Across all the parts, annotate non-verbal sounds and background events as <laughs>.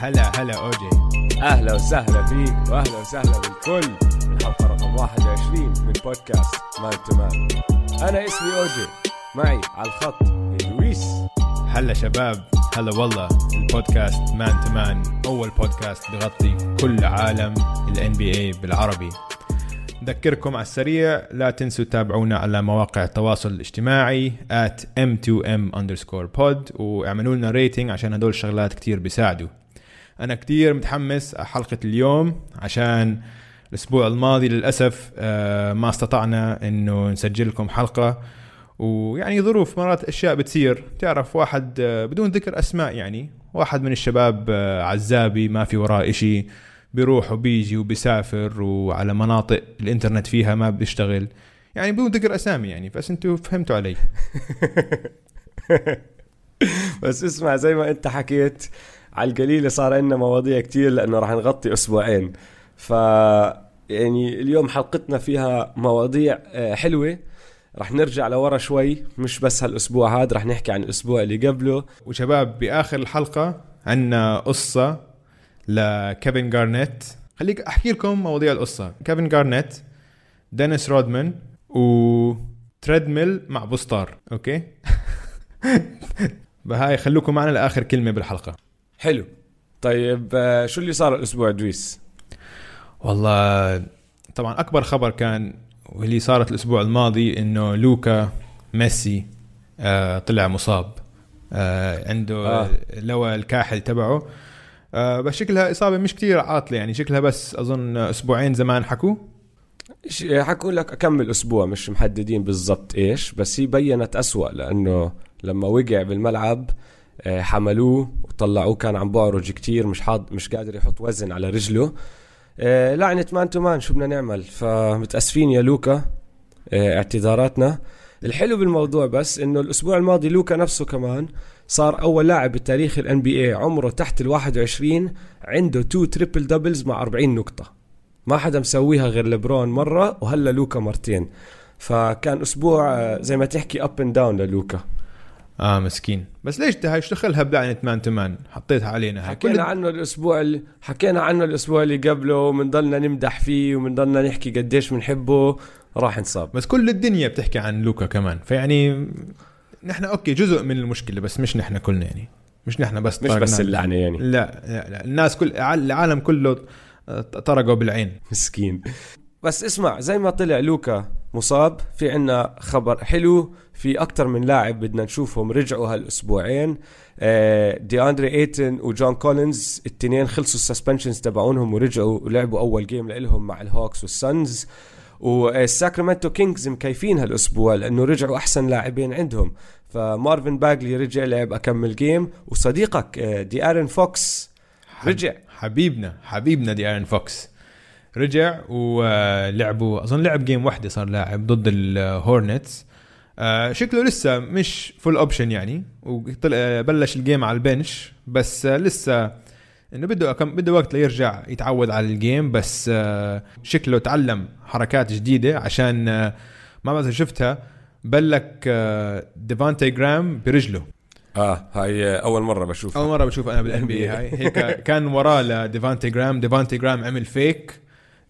هلا هلا أوجي. أهلا وسهلا فيك وأهلا وسهلا بالكل. الحلقة رقم 21 من بودكاست Man to Man. أنا اسمي أوجي معي على الخط لويس. هلا شباب هلا والله. البودكاست Man to Man أول بودكاست بغطي كل عالم ال NBA بالعربي. نذكركم على السريع لا تنسوا تتابعونا على مواقع التواصل الاجتماعي at m2m underscore pod وأعملوا لنا rating عشان هدول الشغلات كتير بيساعدوا. أنا كتير متحمس على حلقة اليوم عشان الأسبوع الماضي للأسف آه، ما استطعنا إنه نسجل لكم حلقة. ويعني ظروف مرات أشياء بتصير. تعرف واحد آه، بدون ذكر أسماء يعني واحد من الشباب آه، عزابي ما في وراه إشي بيروح وبيجي وبيسافر وعلى مناطق الإنترنت فيها ما بيشتغل. يعني بدون ذكر أسامي يعني بس أنتوا فهمتوا علي. <laughs> بس اسمع زي ما أنت حكيت على القليلة صار عندنا مواضيع كتير لأنه راح نغطي أسبوعين. ف يعني اليوم حلقتنا فيها مواضيع آه، حلوة. رح نرجع لورا شوي مش بس هالأسبوع هذا رح نحكي عن الأسبوع اللي قبله. وشباب بآخر الحلقة عندنا قصة لكيفن جارنيت. خليك أحكي لكم مواضيع القصة. كيفن جارنيت دينيس رودمان و تريدميل مع بوستار. okay؟ <laughs> بهاي خلوكم معنا لآخر كلمة بالحلقة. حلو طيب آه، شو اللي صار الأسبوع دويس والله طبعا أكبر خبر كان واللي صارت الأسبوع الماضي إنه لوكا ميسي آه طلع مصاب آه عنده آه. آه. لوى الكاحل تبعه آه بس شكلها إصابة مش كتير عاطلة يعني شكلها بس أظن أسبوعين زمان حكوا ش- حكون لك أكم أسبوع مش محددين بالضبط إيش بس هي بينت أسوأ لأنه لما وقع بالملعب آه، حملوه وطلعوه كان عم بعرج كتير مش حاض مش قادر يحط وزن على رجله. آه، لعنة man to man شو بدنا نعمل؟ فمتأسفين يا لوكا آه، اعتذاراتنا. الحلو بالموضوع بس إنه الأسبوع الماضي لوكا نفسه كمان صار أول لاعب بتاريخ ال NBA عمره تحت ال 21 عنده two triple doubles مع 40 نقطة. ما حدا مسويها غير لبرون مرة وهلا لوكا مرتين. فكان أسبوع آه، زي ما تحكي up and down للوكا. آه مسكين. بس ليش ده هاي؟ إيش دخلها بلعنة man to man حطيتها علينا هاي. حكينا كل عنه الأسبوع اللي حكينا عنه الأسبوع اللي قبله ومنضلنا نمدح فيه ومنضلنا نحكي قديش بنحبه. راح انصاب. بس كل الدنيا بتحكي عن لوكا كمان. فيعني نحن okay جزء من المشكلة بس مش نحن كلنا يعني. مش نحن بس مش بس اللعنة يعني. لا, لا, لا. الناس كل العالم كله طرقوا بالعين. مسكين. بس اسمع زي ما طلع لوكا مصاب. في عنا خبر حلو. في أكتر من لاعب بدنا نشوفهم رجعوا هالأسبوعين. آه، دي أندري إيتن وجون كولينز التنين خلصوا ال suspensions تبعونهم ورجعوا ولعبوا أول game لهم مع ال Hawks وال Suns وال Sacramento Kings مكيفين هالأسبوع لأنه رجعوا أحسن لاعبين عندهم. فمارفن باجلي رجع لعب أكمل جيم وصديقك آه، دي آرن فوكس رجع. حبيبنا حبيبنا دي ايرن فوكس. رجع ولعبوا أظن لعب game واحدة صار لاعب ضد ال Hornets آه، شكله لسه مش full option يعني وطلع بلش ال game على ال bench بس آه، لسه إنه بده كم بده وقت ليرجع يتعود على ال game بس آه، شكله تعلم حركات جديدة عشان آه، ما بعرف شفتها block آه، ديفانتي جرام برجله. آه هاي أول مرة بشوفها. أول مرة بشوف أنا بال NBA <laughs> هيك كان وراه لديفانتي جرام ديفانتي جرام عمل fake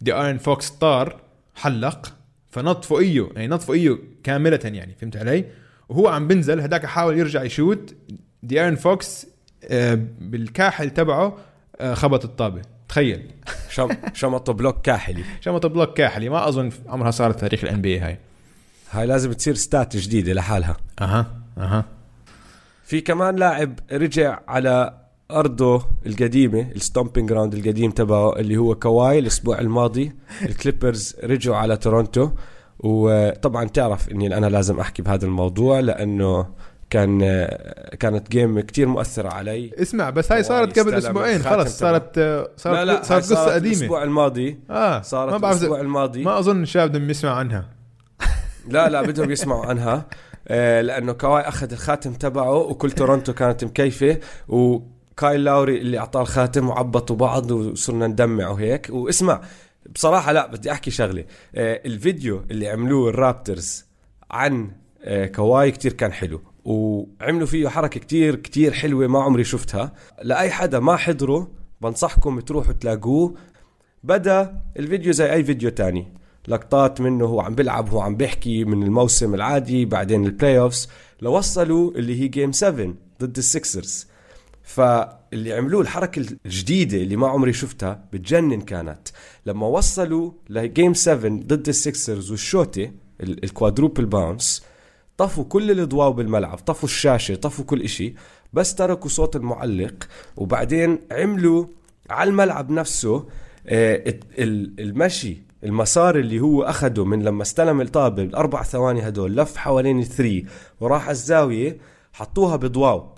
دي ايرن فوكس طار حلق. فنط فوقيه يعني نط فوقيه كاملة يعني فهمت علي؟ وهو عم بنزل هداك حاول يرجع يشوت. دي ايرن فوكس آه، بالكاحل تبعه آه، خبط الطابة. تخيل. <laughs> شم شمطه block كاحلي. شمط block كاحلي. ما أظن عمرها صارت تاريخ ال NBA. هاي لازم تصير stat جديدة لحالها. أها أها. في كمان لاعب رجع على أرضه القديمة ال stomping ground القديم تبعه اللي هو كواي الأسبوع الماضي. <laughs> ال Clippers رجعوا على تورونتو. وطبعا تعرف إني أنا لازم أحكي بهذا الموضوع لأنه كان كانت game كتير مؤثرة علي. اسمع بس هاي صارت قبل أسبوعين. خلص. صارت صارت لا لا صارت قصة قديمة. الأسبوع الماضي. آه صارت ما بعرف الأسبوع الماضي. ما أظن الشباب بدهم يسمعوا عنها. <laughs> لا لا بدهم يسمعوا عنها. آه، لأنه كواي أخذ الخاتم تبعه وكل تورونتو كانت مكيفة. وكايل لاوري اللي أعطاه الخاتم وعبطوا بعض وصرنا ندمع وهيك واسمع بصراحة لا بدي أحكي شغلة. آه، الفيديو اللي عملوه ال Raptors عن آه، كواي كتير كان حلو. وعملوا فيه حركة كتير كتير حلوة ما عمري شفتها. لأي حدا ما حضره بنصحكم تروحوا تلاقوه. بدأ الفيديو زي أي فيديو تاني. لقطات منه هو عم بيلعب هو عم بيحكي من الموسم العادي بعدين ال playoffs لوصلوا اللي هي game 7 ضد ال Sixers فاللي عملوه الحركة الجديدة اللي ما عمري شفتها بتجنن كانت. لما وصلوا ل game 7 ضد ال Sixers والشوتي ال quadruple bounce طفوا كل الأضواء بالملعب طفوا الشاشة طفوا كل إشي بس تركوا صوت المعلق وبعدين عملوا على الملعب نفسه آه، المشي المسار اللي هو أخده من لما استلم الطابة بالاربع ثواني هدول لف حوالين ال three وراح على الزاوية حطوها بضواو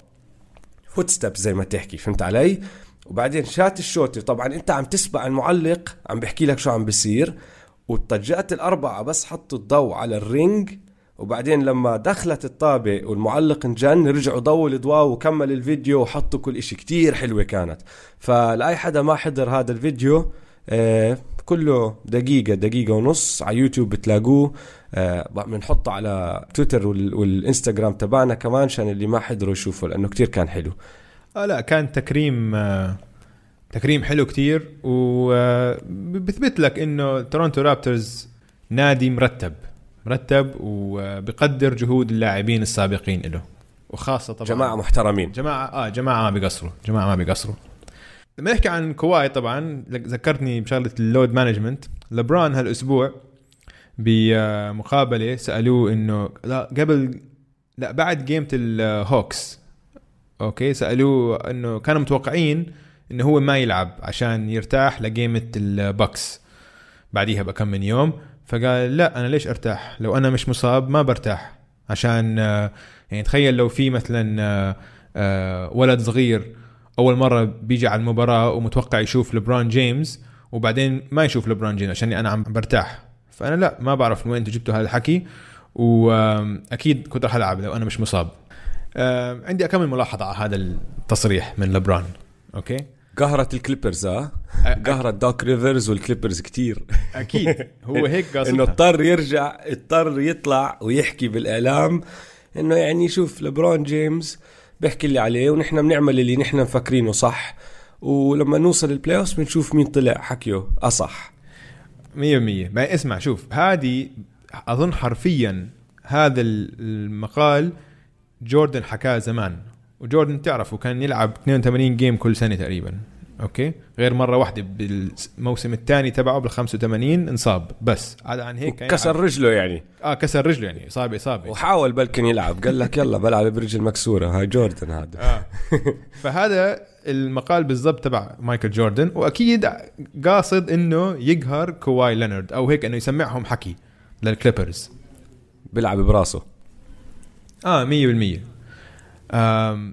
footstep زي ما تحكي فهمت علي؟ وبعدين شات الشوتي طبعا أنت عم تسمع المعلق عم بحكي لك شو عم بيصير. والطجات الأربعة بس حطوا الضوء على ال ring. وبعدين لما دخلت الطابة والمعلق انجن رجعوا ضووا الأضواء وكمل الفيديو وحطوا كل إشي. كتير حلوة كانت. فلأي حدا ما حضر هذا الفيديو آه كله دقيقة دقيقة ونص على يوتيوب بتلاقوه. بنحطه آه على تويتر والإنستغرام تبعنا كمان عشان اللي ما حضروا يشوفوا لأنه كتير كان حلو. آه لا كان تكريم آه تكريم حلو كتير. وبثبت لك إنه تورونتو Raptors نادي مرتب مرتب وبقدر جهود اللاعبين السابقين له وخاصة طبعا جماعة محترمين. جماعة آه جماعة ما بيقصروا جماعة ما بيقصروا. لما نحكي عن كواي طبعا ذكرتني بشغلة ال load management. لبرون هالأسبوع بمقابلة سألوه إنه لا قبل لا بعد game ال Hawks Okay؟ سألوه إنه كانوا متوقعين إنه هو ما يلعب عشان يرتاح ل game ال Bucks بعديها بكم من يوم فقال لا أنا ليش أرتاح؟ لو أنا مش مصاب ما برتاح. عشان يعني تخيل لو في مثلا ولد صغير أول مرة بيجي على المباراة ومتوقع يشوف لبران جيمس وبعدين ما يشوف لبران جيمس عشان أنا عم برتاح. فأنا لا ما بعرف من وين أنتوا جبتوا هذا الحكي وأكيد كنت راح ألعب لو أنا مش مصاب. عندي أكم ملاحظة على هذا التصريح من لبران okay؟ قهرت الكليبرز آه؟ قهرت دوك ريفرز والكليبرز كتير. أكيد هو <laughs> هيك قصدها. إنه اضطر يرجع اضطر يطلع ويحكي بالإعلام إنه يعني شوف لبرون جيمس بيحكي اللي عليه ونحن بنعمل اللي نحن مفكرينه صح؟ ولما نوصل ال playoff بنشوف مين طلع حكيه أصح. 100% ما اسمع شوف هذه أظن حرفيا هذا المقال جوردن حكاه زمان وجوردن تعرفه كان يلعب 82 game كل سنة تقريبا. okay؟ غير مرة واحدة بالموسم الثاني تبعه بال 85 انصاب بس. هذا عن هيك كسر رجله يعني. آه كسر رجله يعني إصابة إصابة. وحاول بلكن يلعب. قال لك يلا بلعب برجل مكسورة. هاي جوردن هذا. آه. <laughs> فهذا المقال بالضبط تبع مايكل جوردن. وأكيد قاصد إنه يقهر كواي لينارد أو هيك إنه يسمعهم حكي للكليبرز. بيلعب براسه. آه 100%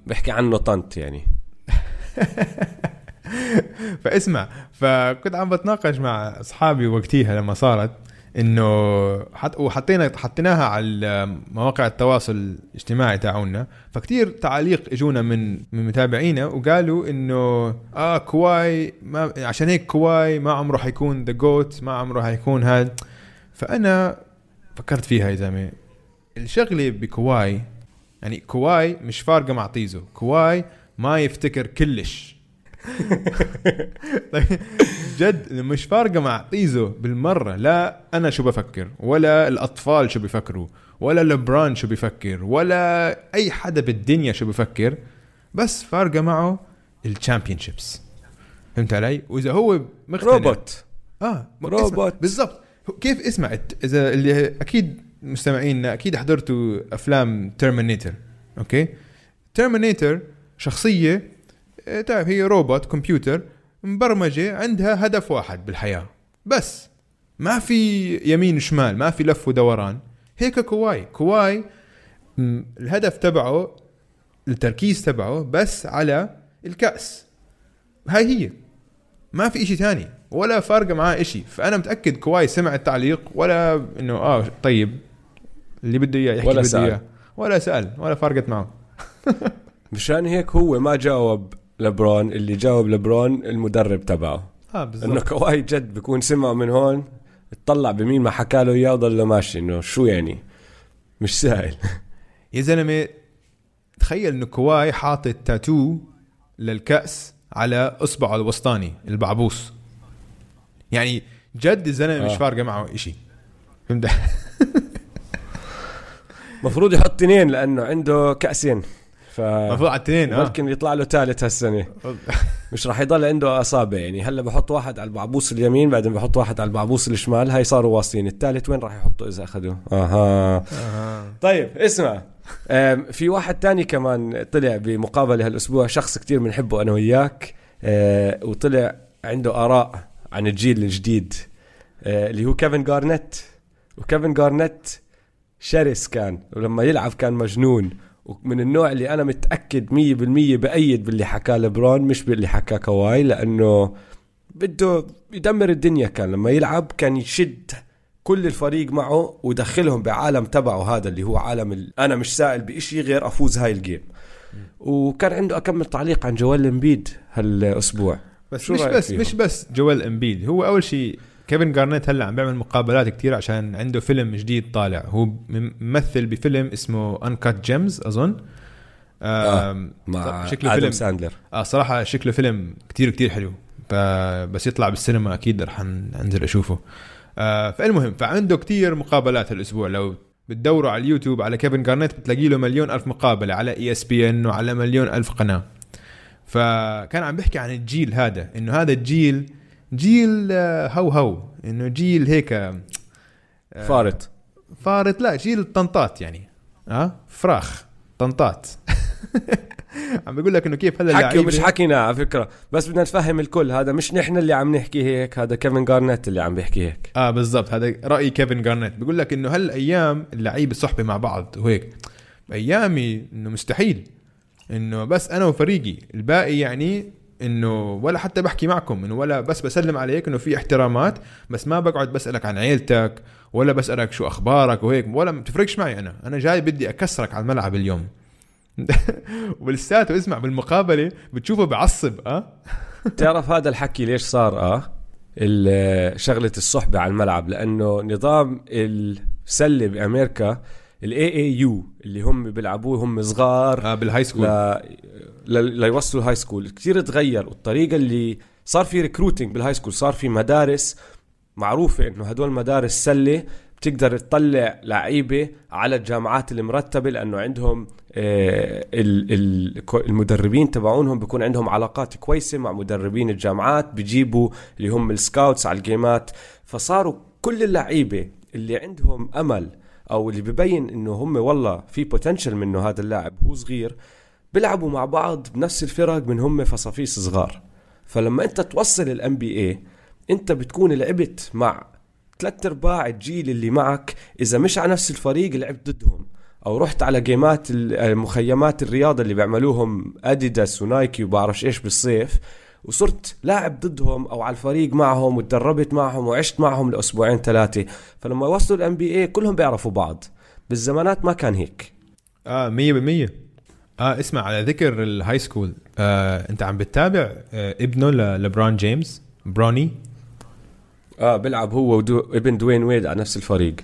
بحكي عنه طنط يعني. <laughs> <laughs> فاسمع فكنت عم بتناقش مع أصحابي وقتيها لما صارت إنه حط وحطينا حطيناها على مواقع التواصل الاجتماعي تاعونا فكتير تعاليق إجونا من من متابعينا وقالوا إنه آه كواي ما عشان هيك كواي ما عمره حيكون the GOAT ما عمره حيكون هذا فأنا فكرت فيها يا زلمة الشغلة بكواي يعني كواي مش فارقة مع طيزو كواي ما يفتكر كلش. جد مش فارقة مع طيزو بالمرة. لا أنا شو بفكر ولا الأطفال شو بيفكروا ولا لبران شو بيفكر ولا أي حدا بالدنيا شو بيفكر بس فارقة معه ال championships فهمت علي؟ وإذا هو مقتنع روبوت. آه روبوت. بالضبط. كيف اسمع؟ إذا اللي أكيد مستمعينا أكيد حضرتوا أفلام ترمينيتر okay؟ ترمينيتر شخصية تعرف هي روبوت كمبيوتر مبرمجة عندها هدف واحد بالحياة. بس ما في يمين وشمال ما في لف ودوران. هيك كواي. كواي الهدف تبعه التركيز تبعه بس على الكأس. هاي هي. ما في إشي تاني ولا فارقة معاه إشي. فأنا متأكد كواي سمع التعليق ولا إنه آه طيب اللي بده إياه يحكي ولا بده. إياه. ولا سأل ولا فارقت معه. <laughs> مشان هيك هو ما جاوب لبرون اللي جاوب لبرون المدرب تبعه. آه إنه بالضبط كواي جد بكون سمع من هون اطلع بمين ما حكى له إياه ضل ماشي. إنه شو يعني؟ مش سهل. يا زلمة تخيل إنه كواي حاطط تاتو للكأس على إصبعه الوسطاني البعبوس. يعني جد الزلمة مش آه. فارقة معه إشي. فهمت؟ <laughs> المفروض يحط اثنين لأنه عنده كأسين. ف المفروض على الاثنين آه. ممكن يطلع له ثالث هالسنة. <laughs> مش راح يضل عنده أصابع يعني. هلا بحط واحد على البعبوس اليمين بعدين بحط واحد على البعبوس الشمال. هاي صاروا واصلين. الثالث وين راح يحطوا إذا اخذوه أها. آه. طيب اسمع. في واحد تاني كمان طلع بمقابلة هالأسبوع شخص كتير بنحبه أنا وياك. آه، وطلع عنده آراء عن الجيل الجديد. آه، اللي هو كيفن جارنيت. وكيفن جارنيت شرس كان ولما يلعب كان مجنون. ومن النوع اللي أنا متأكد مية بالمية بأيد باللي حكاه لبرون مش باللي حكاه كواي لأنه بده يدمر الدنيا. كان لما يلعب كان يشد كل الفريق معه ودخلهم بعالم تبعه هذا اللي هو عالم ال... أنا مش سائل بإشي غير أفوز هاي ال game. وكان عنده أكم تعليق عن جويل إمبيد هالأسبوع. بس مش بس فيهم؟ مش بس جويل إمبيد هو أول شيء كيفن جارنيت هلا عم بيعمل مقابلات كتير عشان عنده فيلم جديد طالع. هو ممثل بفيلم اسمه Uncut Gems أظن. آه. مع شكله آدم فيلم ساندلر. آه صراحة شكله فيلم كتير كتير حلو. بس يطلع بالسينما أكيد رح انزل أشوفه. آه فالمهم فعنده كتير مقابلات هالأسبوع. لو بتدوروا على اليوتيوب على كيفن جارنيت بتلاقي له مليون ألف مقابلة على ESPN وعلى مليون ألف قناة. فكان عم بيحكي عن الجيل هذا إنه هذا الجيل جيل آه، هو هو إنه جيل هيك آه، فارط. فارط. لا جيل طنطات يعني. آه فراخ طنطات. <laughs> عم بقول لك إنه كيف هذا حكي ومش حكينا على فكرة. بس بدنا نفهم الكل. هذا مش نحن اللي عم نحكي هيك هذا كيفن جارنيت اللي عم بيحكي هيك. آه بالضبط. هذا رأي كيفن جارنيت. بيقول لك إنه هالأيام اللعيبة صحبة مع بعض وهيك. بايامي إنه مستحيل. إنه بس أنا وفريقي الباقي يعني إنه ولا حتى بحكي معكم إنه ولا بس بسلم عليك إنه في احترامات بس ما بقعد بسألك عن عيلتك ولا بسألك شو أخبارك وهيك ولا ما بتفرقش معي أنا أنا جاي بدي أكسرك على الملعب اليوم. <laughs> ولساته اسمع بالمقابلة بتشوفه بعصب آه؟ <laughs> تعرف هذا الحكي ليش صار آه؟ شغلة الصحبة على الملعب لأنه نظام السلة بأمريكا ال AAU اللي هم بيلعبوه هم صغار. آه بال high school ل... ل... ليوصلوا ال high school كثير تغير. والطريقة اللي صار في recruiting بال high school صار في مدارس معروفة إنه هدول مدارس سلة بتقدر تطلع لعيبة على الجامعات المرتبة لأنه عندهم آه، ال- ال- المدربين تبعونهم بيكون عندهم علاقات كويسة مع مدربين الجامعات بيجيبوا اللي هم ال scouts على الجيمات فصاروا كل اللعيبة اللي عندهم أمل أو اللي ببين إنه هم والله في potential منه هذا اللاعب هو صغير بيلعبوا مع بعض بنفس الفرق من هم فصافيس صغار. فلما أنت توصل ال NBA أنت بتكون لعبت مع ثلاث أرباع الجيل اللي معك إذا مش على نفس الفريق لعبت ضدهم. أو رحت على جيمات مخيمات الرياضة اللي بيعملوهم اديداس ونايكي وبعرفش إيش بالصيف. وصرت لاعب ضدهم أو على الفريق معهم وتدربت معهم وعشت معهم لأسبوعين ثلاثة. فلما وصلوا ال NBA كلهم بيعرفوا بعض. بالزمانات ما كان هيك. آه 100% آه اسمع على ذكر ال high school آه أنت عم بتتابع آه ابنه ل- لبرون جيمس بروني؟ آه بيلعب هو ودو ابن دوين ويد على نفس الفريق.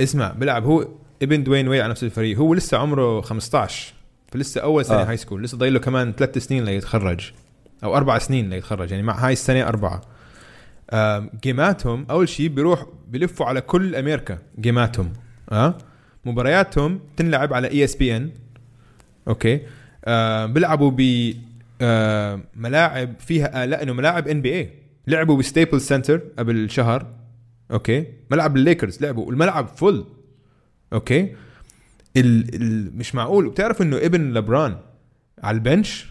اسمع بيلعب هو ابن دوين ويد على نفس الفريق. هو لسه عمره 15 فلسه أول سنة. آه. high school لسه ضايل له كمان ثلاث سنين ليتخرج. أو أربع سنين ليتخرج يعني مع هاي السنة أربعة. جيماتهم أول شيء بيروح بيلفوا على كل أمريكا جيماتهم آه؟ مبارياتهم تنلعب على ESPN أوكي؟ آه بيلعبوا ب آه ملاعب فيها آه إنه ملاعب NBA لعبوا ب Staples Center قبل شهر أوكي؟ ملعب الليكرز لعبوا والملعب فل أوكي؟ ال ال مش معقول. بتعرف إنه ابن لبرون على ال bench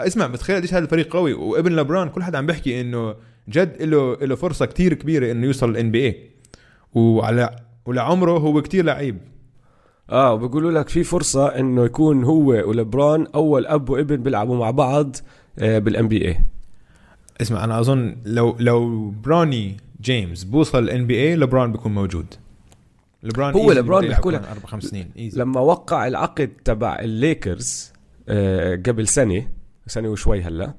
اسمع بتخيل قديش هذا الفريق قوي. وابن لبرون كل حدا عم بيحكي إنه جد له له فرصة كتير كبيرة إنه يوصل ال NBA وعلى ولعمره هو كتير لعيب. آه وبيقولوا لك في فرصة إنه يكون هو ولبرون أول أب وابن بيلعبوا مع بعض بالان بي اي اسمع أنا أظن لو لو بروني جيمس بوصل ال NBA لبرون بيكون موجود. لبرون هو لبرون بيحكوا لك- أربع خمس سنين easy لما وقع العقد تبع الليكرز آه قبل سنة سنه وشوي هلا.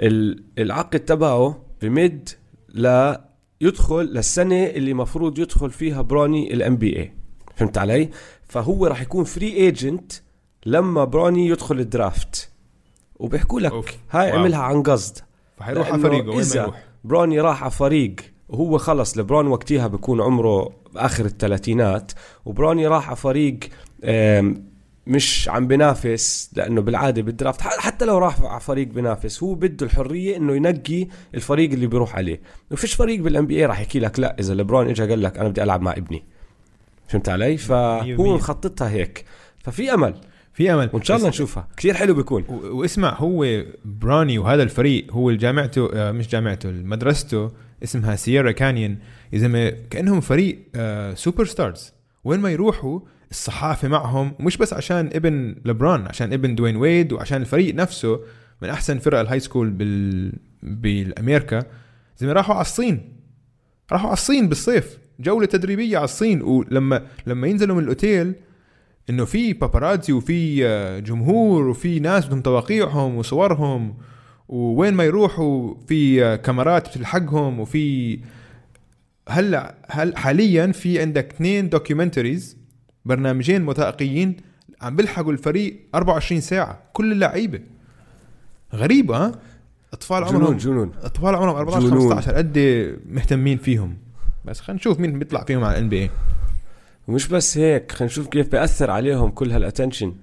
ال- العقد تبعه بمد لا يدخل للسنة اللي مفروض يدخل فيها بروني ال NBA فهمت علي؟ فهو راح يكون free agent لما بروني يدخل ال draft. وبيحكوا لك أوكي. هاي wow. عملها عن قصد. فحيروح على فريقه وين ما يروح بروني راح على فريق وهو خلص لبرون وقتها بيكون عمره باخر الثلاثينات وبروني راح على فريق مش عم بينافس لأنه بالعادة بالدرافت حتى لو راح على فريق بينافس هو بده الحرية إنه ينقي الفريق اللي بيروح عليه. وفيش فريق بالان بي اي راح يحكي لك لا إذا لبرون اجى قال لك أنا بدي ألعب مع ابني. فهمت علي؟ فهو. مخططها هيك. ففي أمل. في أمل. وإن شاء الله نشوفها. كثير حلو بيكون. واسمع هو براني وهذا الفريق هو جامعته آه، مش جامعته مدرسته اسمها سييرا كانيون يا زلمه كأنهم فريق آه، superstars وين ما يروحوا الصحافة معهم مش بس عشان ابن لبرون عشان ابن دوين ويد وعشان الفريق نفسه. من أحسن فرق ال high school بال بالأمريكا. زي ما راحوا على الصين. راحوا على الصين بالصيف. جولة تدريبية على الصين. ولما لما ينزلوا من الأوتيل إنه في paparazzi وفي آه، جمهور وفي ناس بدهم تواقيعهم وصورهم ووين ما يروحوا في آه، كاميرات بتلحقهم وفي هلا هل حاليا في عندك اثنين documentaries برنامجين وثائقيين عم بيلحقوا الفريق 24 ساعة كل اللعيبة. غريبه ها؟ أطفال جنون عمرهم جنون أطفال عمرهم 14 جنون. 15 قد إيه مهتمين فيهم؟ بس خلينا نشوف مين بيطلع فيهم على ال NBA ومش بس هيك خلينا نشوف كيف بيأثر عليهم كل هال attention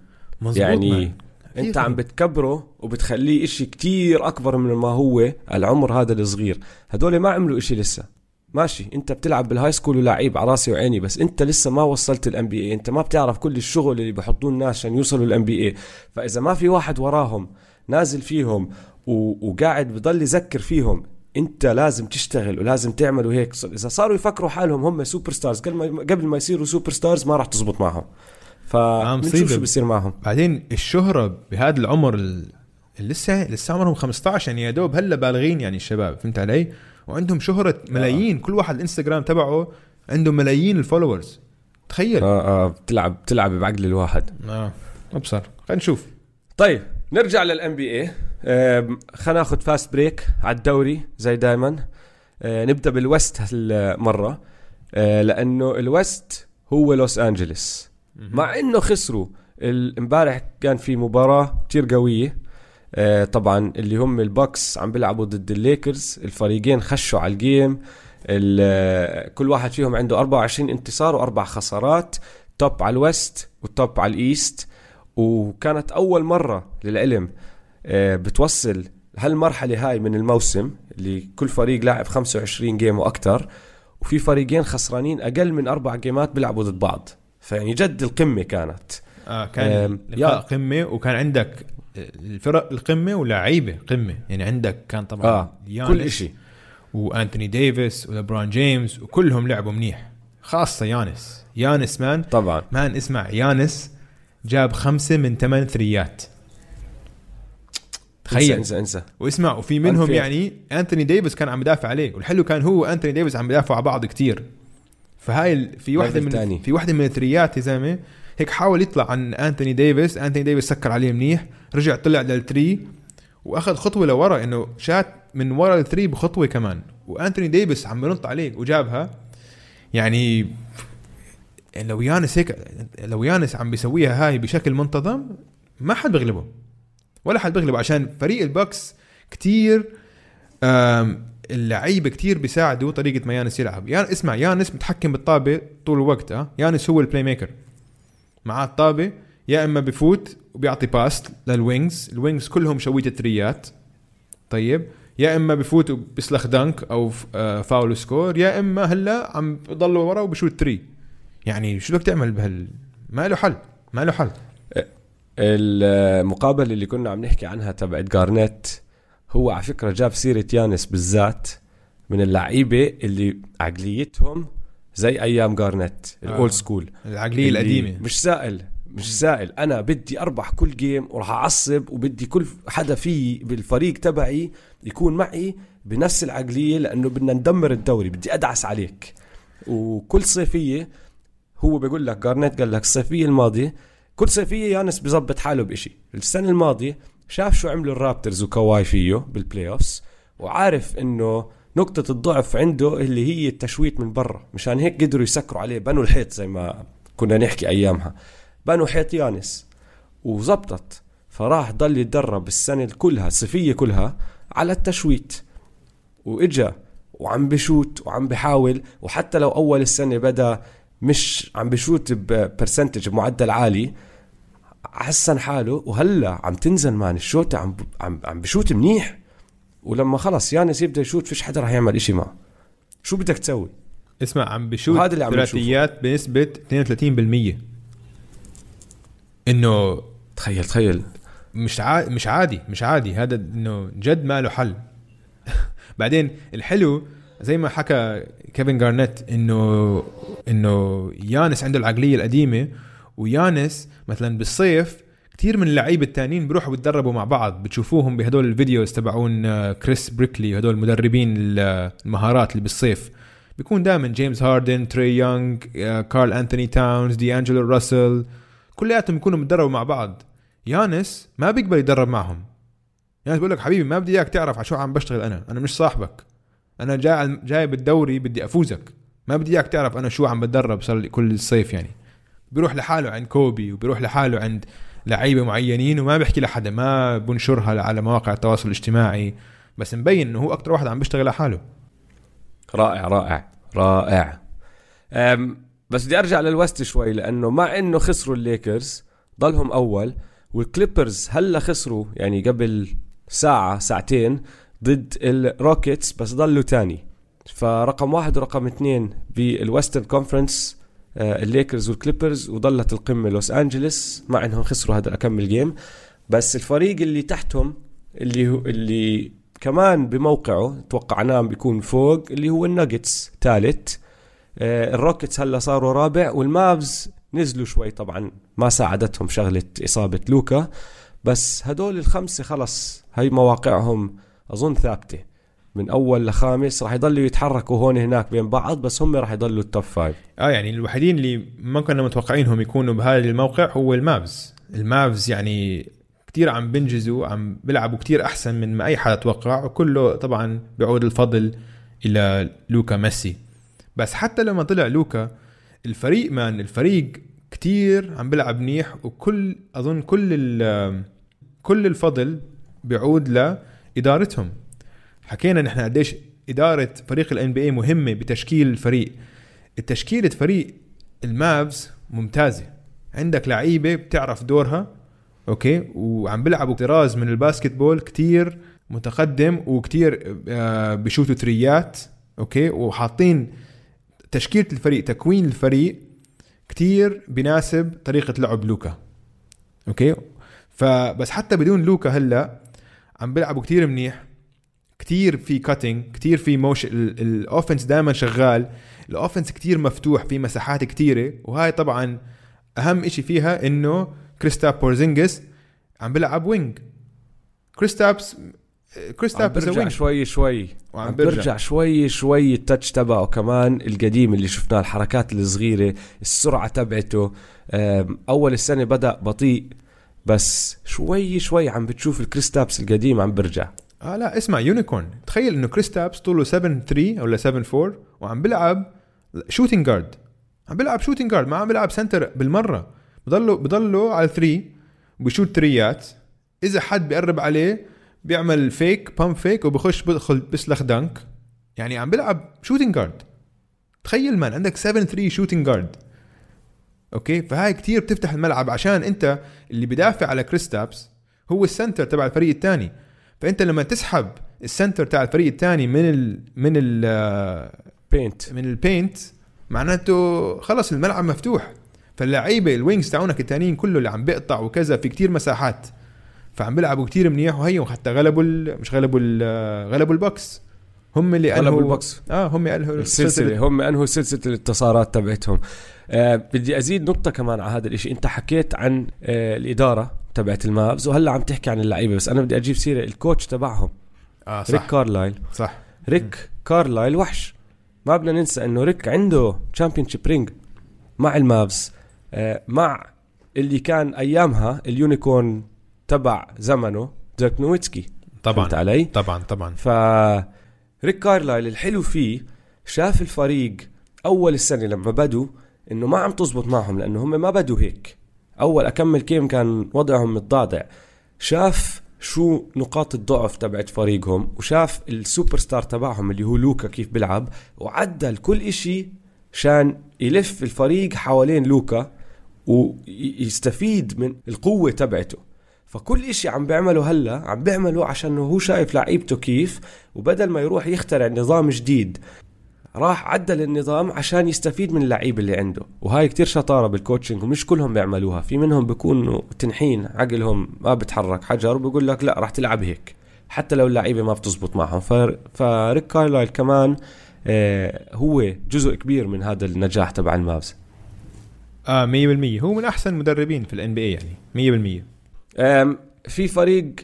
يعني أنت عم بتكبره وبتخليه إشي كتير أكبر من ما هو العمر هذا الصغير. هدول ما عملوا إشي لسه. ماشي انت بتلعب بال high school ولعيب على راسي وعيني بس انت لسه ما وصلت ال NBA انت ما بتعرف كل الشغل اللي بحطوه الناس عشان يوصلوا ال NBA فإذا ما في واحد وراهم نازل فيهم و... وقاعد بضل يذكر فيهم انت لازم تشتغل ولازم تعمل وهيك إذا صاروا يفكروا حالهم هم superstars قبل ما قبل ما يصيروا superstars ما راح تزبط معهم. آه، فبنشوف مصيبة. شو بصير معهم. بعدين الشهرة بهذا العمر ال- لسه لسه عمرهم 15 يعني يا دوب هلا بالغين يعني الشباب فهمت علي؟ وعندهم شهرة ملايين كل واحد الإنستغرام تبعه عنده ملايين ال followers. تخيل. آه, آه آه بتلعب بتلعب بعقل الواحد. آه. أبصر. خلينا نشوف. طيب نرجع لل NBA خلينا ناخذ fast break على الدوري زي دائما نبدأ بال West هالمرة. آه، لأنه ال West هو لوس انجلوس مع إنه خسروا امبارح كان في مباراة كتير قوية. آه، طبعا اللي هم ال Bucks عم بيلعبوا ضد الليكرز الفريقين خشوا على ال game ال- آه، كل واحد فيهم عنده 24 انتصار وأربع خسارات top على ال West وال top على ال East. وكانت أول مرة للعلم آه، بتوصل هالمرحلة هاي من الموسم اللي كل فريق لاعب 25 game وأكثر وفي فريقين خسرانين أقل من أربع جيمات بيلعبوا ضد بعض. فيعني جد القمة كانت. آه كان لقاء قمة وكان عندك الفرق القمة ولاعيبة قمة. يعني عندك كان طبعا يانس كل إشي. وأنتوني ديفيس ولبرون جيمس وكلهم لعبوا منيح. خاصة يانس. يانس man طبعا. man اسمع يانس جاب خمسة من ثمان ثريات. تخيل. انسى انسى. واسمع وفي منهم unfair. يعني أنتوني ديفيس كان عم يدافع عليه. والحلو كان هو وأنتوني ديفيس عم يدافعوا على بعض كتير. فهاي في واحدة level من تاني. في واحدة من الثريات يا زلمة هيك حاول يطلع عن أنتوني ديفيس. أنتوني ديفيس سكر عليه منيح. رجع طلع لل three وأخذ خطوة لورا إنه شات من ورا ال three بخطوة كمان. وأنتوني ديفيس عم ينط عليه وجابها. يعني لو يانس هيك لو يانس عم بيسويها هاي بشكل منتظم ما حد بيغلبه ولا حد بيغلبه عشان فريق ال Bucks كتير اللعيبة كتير بيساعدوا طريقة ما يانس يلعب. يان اسمع يانس متحكم بالطابة طول الوقت آه؟ يانس هو ال playmaker معاه الطابة يا إما بفوت وبيعطي pass لل wings ال wings كلهم شويتة تريات. طيب. يا إما بفوت وبيسلخ dunk أو ف- آه، foul score يا إما هلأ عم بضلوا ورا وبشوت three يعني شو بدك تعمل بهال؟ ما له حل. ما له حل. المقابلة اللي كنا عم نحكي عنها تبعت جارنيت هو على فكرة جاب سيرة يانس بالذات من اللعيبة اللي عقليتهم زي أيام جارنيت ال old school العقلية القديمة. مش سائل. مش سائل أنا بدي أربح كل game وراح أعصب وبدي كل حدا في بالفريق تبعي يكون معي بنفس العقلية لأنه بدنا ندمر الدوري. بدي أدعس عليك. وكل صيفية هو بيقول لك جارنيت قال لك الصيفية الماضية كل صيفية يانس بظبط حاله بإشي. السنة الماضية شاف شو عملوا ال Raptors وكواي فيه بال playoffs وعارف إنه نقطة الضعف عنده اللي هي التشويت من برا. مشان هيك قدروا يسكروا عليه. بنوا الحيط زي ما كنا نحكي أيامها. بنوا حيط يانس وزبطت. فراح ضل يتدرب السنة كلها الصيفية كلها على التشويت. وإجا وعم بشوت وعم بحاول. وحتى لو أول السنة بدأ مش عم بشوت ب percentage بمعدل عالي حسن حاله. وهلأ عم تنزل man الشوطة عم عم عم بشوت منيح. ولما خلص يانس يبدأ يشوت فيش حدا رح يعمل إشي معه. شو بدك تسوي؟ اسمع عم بشوت وهذا اللي عم ثلاثيات بنسبة 32% إنه تخيل تخيل. مش عادي مش عادي مش عادي. هذا إنه جد ما له حل. <laughs> بعدين الحلو زي ما حكى كيفن جارنيت إنه إنه يانس عنده العقلية القديمة ويانس مثلا بالصيف كثير من اللعيبة التانيين بيروحوا بيتدربوا مع بعض بتشوفوهم بهدول ال videos تبعون آه، كريس بريكلي وهدول المدربين المهارات اللي بالصيف. بيكون دائما جيمس هاردن تري يونغ آه، كارل انثوني تاونز دي انجلو راسل كلياتهم بيكونوا بيتدربوا مع بعض. يانس ما بيقبل يدرب معهم. يانس بيقول لك حبيبي ما بدي إياك تعرف على شو عم بشتغل أنا. أنا مش صاحبك. أنا جاي جاي بالدوري بدي أفوزك. ما بدي إياك تعرف أنا شو عم بتدرب صار كل الصيف يعني. بيروح لحاله عند كوبي وبيروح لحاله عند لعيبة معينين وما بيحكي لحدا ما بنشرها على مواقع التواصل الاجتماعي. بس مبين إنه هو أكثر واحد عم بيشتغل لحاله. رائع رائع رائع. أم بس بدي أرجع لل West شوي لأنه مع إنه خسروا الليكرز ضلهم أول وال Clippers هلأ خسروا يعني قبل ساعة ساعتين ضد ال Rockets بس ضلوا تاني. فرقم واحد ورقم اثنين بال Western Conference آه، ال Lakers وال Clippers وضلت القمة لوس أنجلس. مع إنهم خسروا هذا أكم ال game بس الفريق اللي تحتهم اللي هو اللي كمان بموقعه توقعناه بيكون فوق اللي هو الناجتس ثالث. ال Rockets هلا صاروا رابع وال Mavs نزلوا شوي طبعا ما ساعدتهم شغلة إصابة لوكا بس هدول الخمسة خلص هاي مواقعهم أظن ثابتة من أول لخامس راح يضلوا يتحركوا هون هناك بين بعض بس هم راح يضلوا ال top five آه يعني الوحيدين اللي ما كنا متوقعينهم يكونوا بهذا الموقع هو ال Mavs. ال Mavs يعني كتير عم بنجزوا عم بيلعبوا كتير أحسن من ما أي حدا توقع وكله طبعا بيعود الفضل إلى لوكا ميسي. بس حتى لما طلع لوكا الفريق man الفريق كتير عم بيلعب منيح وكل أظن كل كل الفضل بيعود لإدارتهم. حكينا نحن قديش إدارة فريق ال NBA مهمة بتشكيل الفريق. التشكيلة فريق ال Mavs ممتازة. عندك لعيبة بتعرف دورها أوكي؟ وعم بيلعبوا طراز من ال basketball كتير متقدم وكتير آه، بشوتوا تريات أوكي؟ وحاطين تشكيلة الفريق تكوين الفريق كتير بناسب طريقة لعب لوكا. أوكي؟ فبس حتى بدون لوكا هلا عم بيلعبوا كتير منيح كتير في cutting كتير في motion ال offense دائما شغال ال offense كتير مفتوح في مساحات كتيرة وهاي طبعا أهم إشي فيها إنه كريستاب بورزينجس عم بيلعب wing كريستابس كريستاب برجع شوي. شوي وعم برجع. شوي شوي ال touch تبعه كمان القديم اللي شفناه الحركات الصغيرة السرعة تبعته. أول السنة بدأ بطيء بس شوي شوي عم بتشوف الكريستابس القديم عم برجع. آه لا اسمع unicorn. تخيل إنه كريستابس طوله 7 3 ولا 7 4 وعم بيلعب shooting guard عم بيلعب shooting guard ما عم بيلعب center بالمرة. بضله بضله على 3 وبيشوت تريات إذا حد بيقرب عليه بيعمل فيك pump fake وبخش بدخل بسلخ dunk يعني عم بيلعب shooting guard تخيل man عندك 7 3 shooting guard أوكي؟ فهاي كتير بتفتح الملعب عشان أنت اللي بدافع على كريستابس هو ال center تبع الفريق الثاني فأنت لما تسحب ال center تاع الفريق الثاني من ال من ال paint من ال paint معناته خلص الملعب مفتوح. فاللعيبة ال wings تاعونك الثانيين كله اللي عم بيقطع وكذا في كتير مساحات. فعم بيلعبوا كتير منيح وهي حتى غلبوا مش غلبوا غلبوا ال Bucks. هم اللي غلبوا ال Bucks. آه هم انهوا السلسلة هم انهوا سلسلة الانتصارات تبعتهم. آه بدي أزيد نقطة كمان على هذا الشيء أنت حكيت عن آه الإدارة تبعت ال Mavs وهلا عم تحكي عن اللعيبة بس أنا بدي أجيب سيرة ال coach تبعهم. آه صح. ريك كارلايل. صح. ريك كارلايل وحش. ما بدنا ننسى إنه ريك عنده championship ring مع ال Mavs آه مع اللي كان أيامها ال unicorn تبع زمنه ديرك نويتسكي. طبعا. فهمت علي؟ طبعا طبعا. ف ريك كارلايل الحلو فيه شاف الفريق أول السنة لما بدوا إنه ما عم تزبط معهم لأنه هم ما بدوا هيك. أول أكم game كان وضعهم متضعضع شاف شو نقاط الضعف تبعت فريقهم وشاف السوبر ستار تبعهم اللي هو لوكا كيف بيلعب وعدل كل إشي شان يلف الفريق حوالين لوكا ويستفيد من القوة تبعته. فكل إشي عم بيعمله هلا عم بيعمله عشان هو شايف لعيبته كيف وبدل ما يروح يخترع نظام جديد راح عدل النظام عشان يستفيد من اللعيبة اللي عنده. وهاي كتير شطارة بال coaching ومش كلهم بيعملوا في منهم بيكونوا تنحين عقلهم ما بتحرك حجر وبقول لك لا راح تلعب هيك. حتى لو اللعيبة ما بتزبط معهم. ف ريك كارلايل كمان آه هو جزء كبير من هذا النجاح تبع المافز. آه 100% هو من أحسن المدربين في ال NBA يعني. 100% في فريق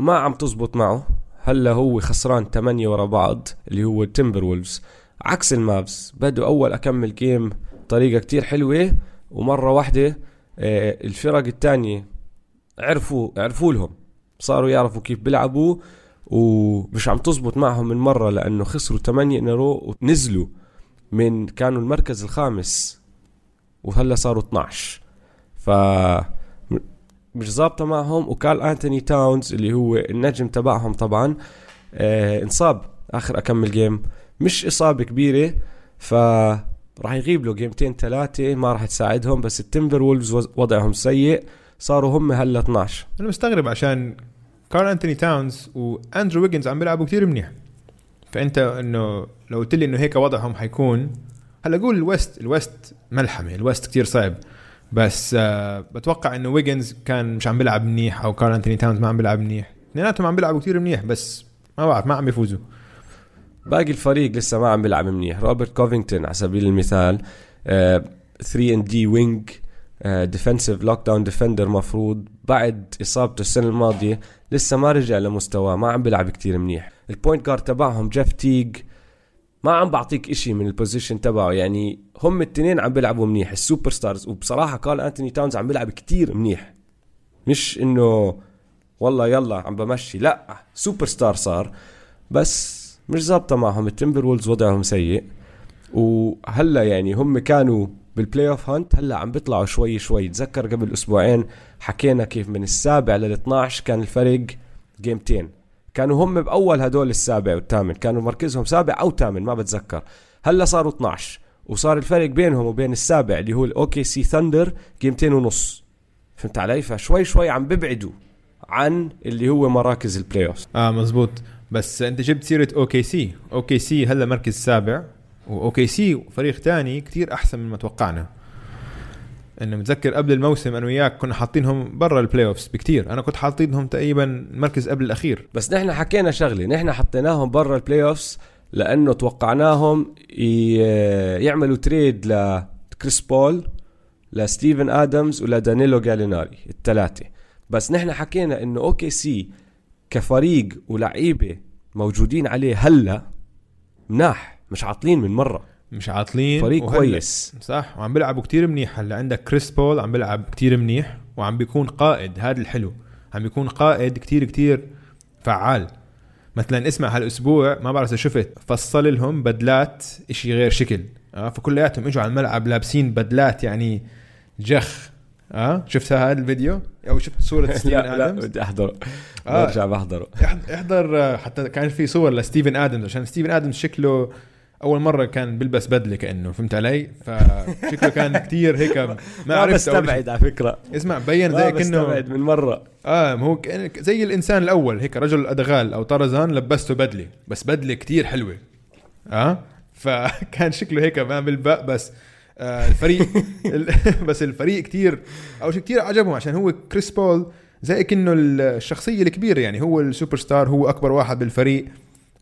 ما عم تزبط معه. هلا هو خسران 8 ورا بعض اللي هو التمبر وولفز عكس المافز بدوا أول أكمل جيم طريقة كتير حلوة ومرة واحدة آه، الفرق الثانية عرفوا عرفوا لهم. صاروا يعرفوا كيف بيلعبوا ومش عم تزبط معهم من مرة لأنه خسروا 8 in a row ونزلوا من كانوا المركز الخامس وهلا صاروا 12 ف مش ظابطة معهم. وكارل أنتوني تاونز اللي هو النجم تبعهم طبعا آه انصاب آخر أكمل جيم. مش إصابة كبيرة ف راح يغيب له جيمتين ثلاثة ما راح تساعدهم بس التمبر وولفز وضعهم سيء. صاروا هم هلا 12 أنا مستغرب عشان كارل أنتوني تاونز وأندرو ويجنز عم بيلعبوا كثير منيح. فأنت إنه لو قلت لي إنه هيك وضعهم حيكون هلا قول ال west ال west ملحمة ال west كثير صعب. بس آه بتوقع إنه ويجنز كان مش عم بيلعب منيح أو كارل انتوني تاونز ما عم بيلعب منيح. اثنيناتهم عم بيلعبوا كثير منيح بس ما بعرف ما عم بيفوزوا باقي الفريق لسه ما عم بيلعب منيح. روبرت كوفينغتون على سبيل المثال 3 and D wing defensive lockdown defender مفروض بعد إصابته السنة الماضية لسه ما رجع لمستواه ما عم بيلعب كتير منيح. ال point guard تبعهم جيف تيج ما عم بعطيك إشي من ال position تبعه يعني هم التنين عم بيلعبوا منيح ال superstars وبصراحة كارل أنتوني تاونز عم بيلعب كتير منيح. مش إنه والله يلا عم بمشي لا سوبر ستار صار. بس مش ظابطة معهم التمبر وولفز وضعهم سيء. وهلا يعني هم كانوا بال playoff hunt هلا عم بيطلعوا شوي شوي. تذكر قبل أسبوعين حكينا كيف من السابع لل 12 كان الفرق جيمتين كانوا هم بأول هدول السابع والثامن. كانوا مركزهم سابع أو ثامن ما بتذكر. هلا صاروا 12 وصار الفرق بينهم وبين السابع اللي هو الاوكي سي ثندر جيمتين ونص. فهمت علي؟ فشوي شوي عم ببعدوا عن اللي هو مراكز ال playoff آه مزبوط. بس انت جبت سيرة أوكي سي أوكي سي هلا مركز سابع واوكي سي فريق تاني كتير أحسن من ما توقعنا. انه متذكر قبل الموسم أنا وياك كنا حاطينهم برا ال playoffs بكثير أنا كنت حاطينهم تقريبا المركز قبل الأخير. بس نحن حكينا شغلة نحن حطيناهم برا ال playoffs لأنه توقعناهم يعملوا trade لكريس بول لستيفن ادمز ولدانيلو جاليناري الثلاثة. بس نحن حكينا إنه أوكي سي كفريق ولعيبة موجودين عليه هلأ مناح مش عاطلين من مرة. مش عاطلين فريق كويس. صح وعم بيلعبوا كتير منيح. هلأ عندك كريس بول عم بيلعب كتير منيح وعم بيكون قائد هذا الحلو. عم بيكون قائد كتير كتير فعال. مثلا اسمع هالأسبوع ما بعرف إذا شفت فصل لهم بدلات إشي غير شكل آه؟ فكلياتهم إجوا على الملعب لابسين بدلات يعني جخ آه؟ شفت هذا الفيديو؟ أو شفت صورة <laughs> ستيفن لا لا بدي أحضره. آه. برجع بحضره. احضر آه، حتى كان في صور لستيفن آدمز عشان ستيفن آدمز شكله أول مرة كان بيلبس بدلة كأنه فهمت علي؟ فشكله كان <laughs> كتير هيك ما عرفت بستبعد على فكرة. اسمع بين زي كأنه من مرة. آه هو زي الإنسان الأول هيك رجل الادغال أو طرزان لبسته بدلة بس بدلة كتير حلوة. آه؟ <laughs> فكان شكله هيك ما بالبق بس آه الفريق <laughs> بس الفريق كتير اول شيء كتير عجبهم عشان هو كريس بول زي كأنه الشخصية الكبيرة يعني هو السوبر ستار هو أكبر واحد بالفريق.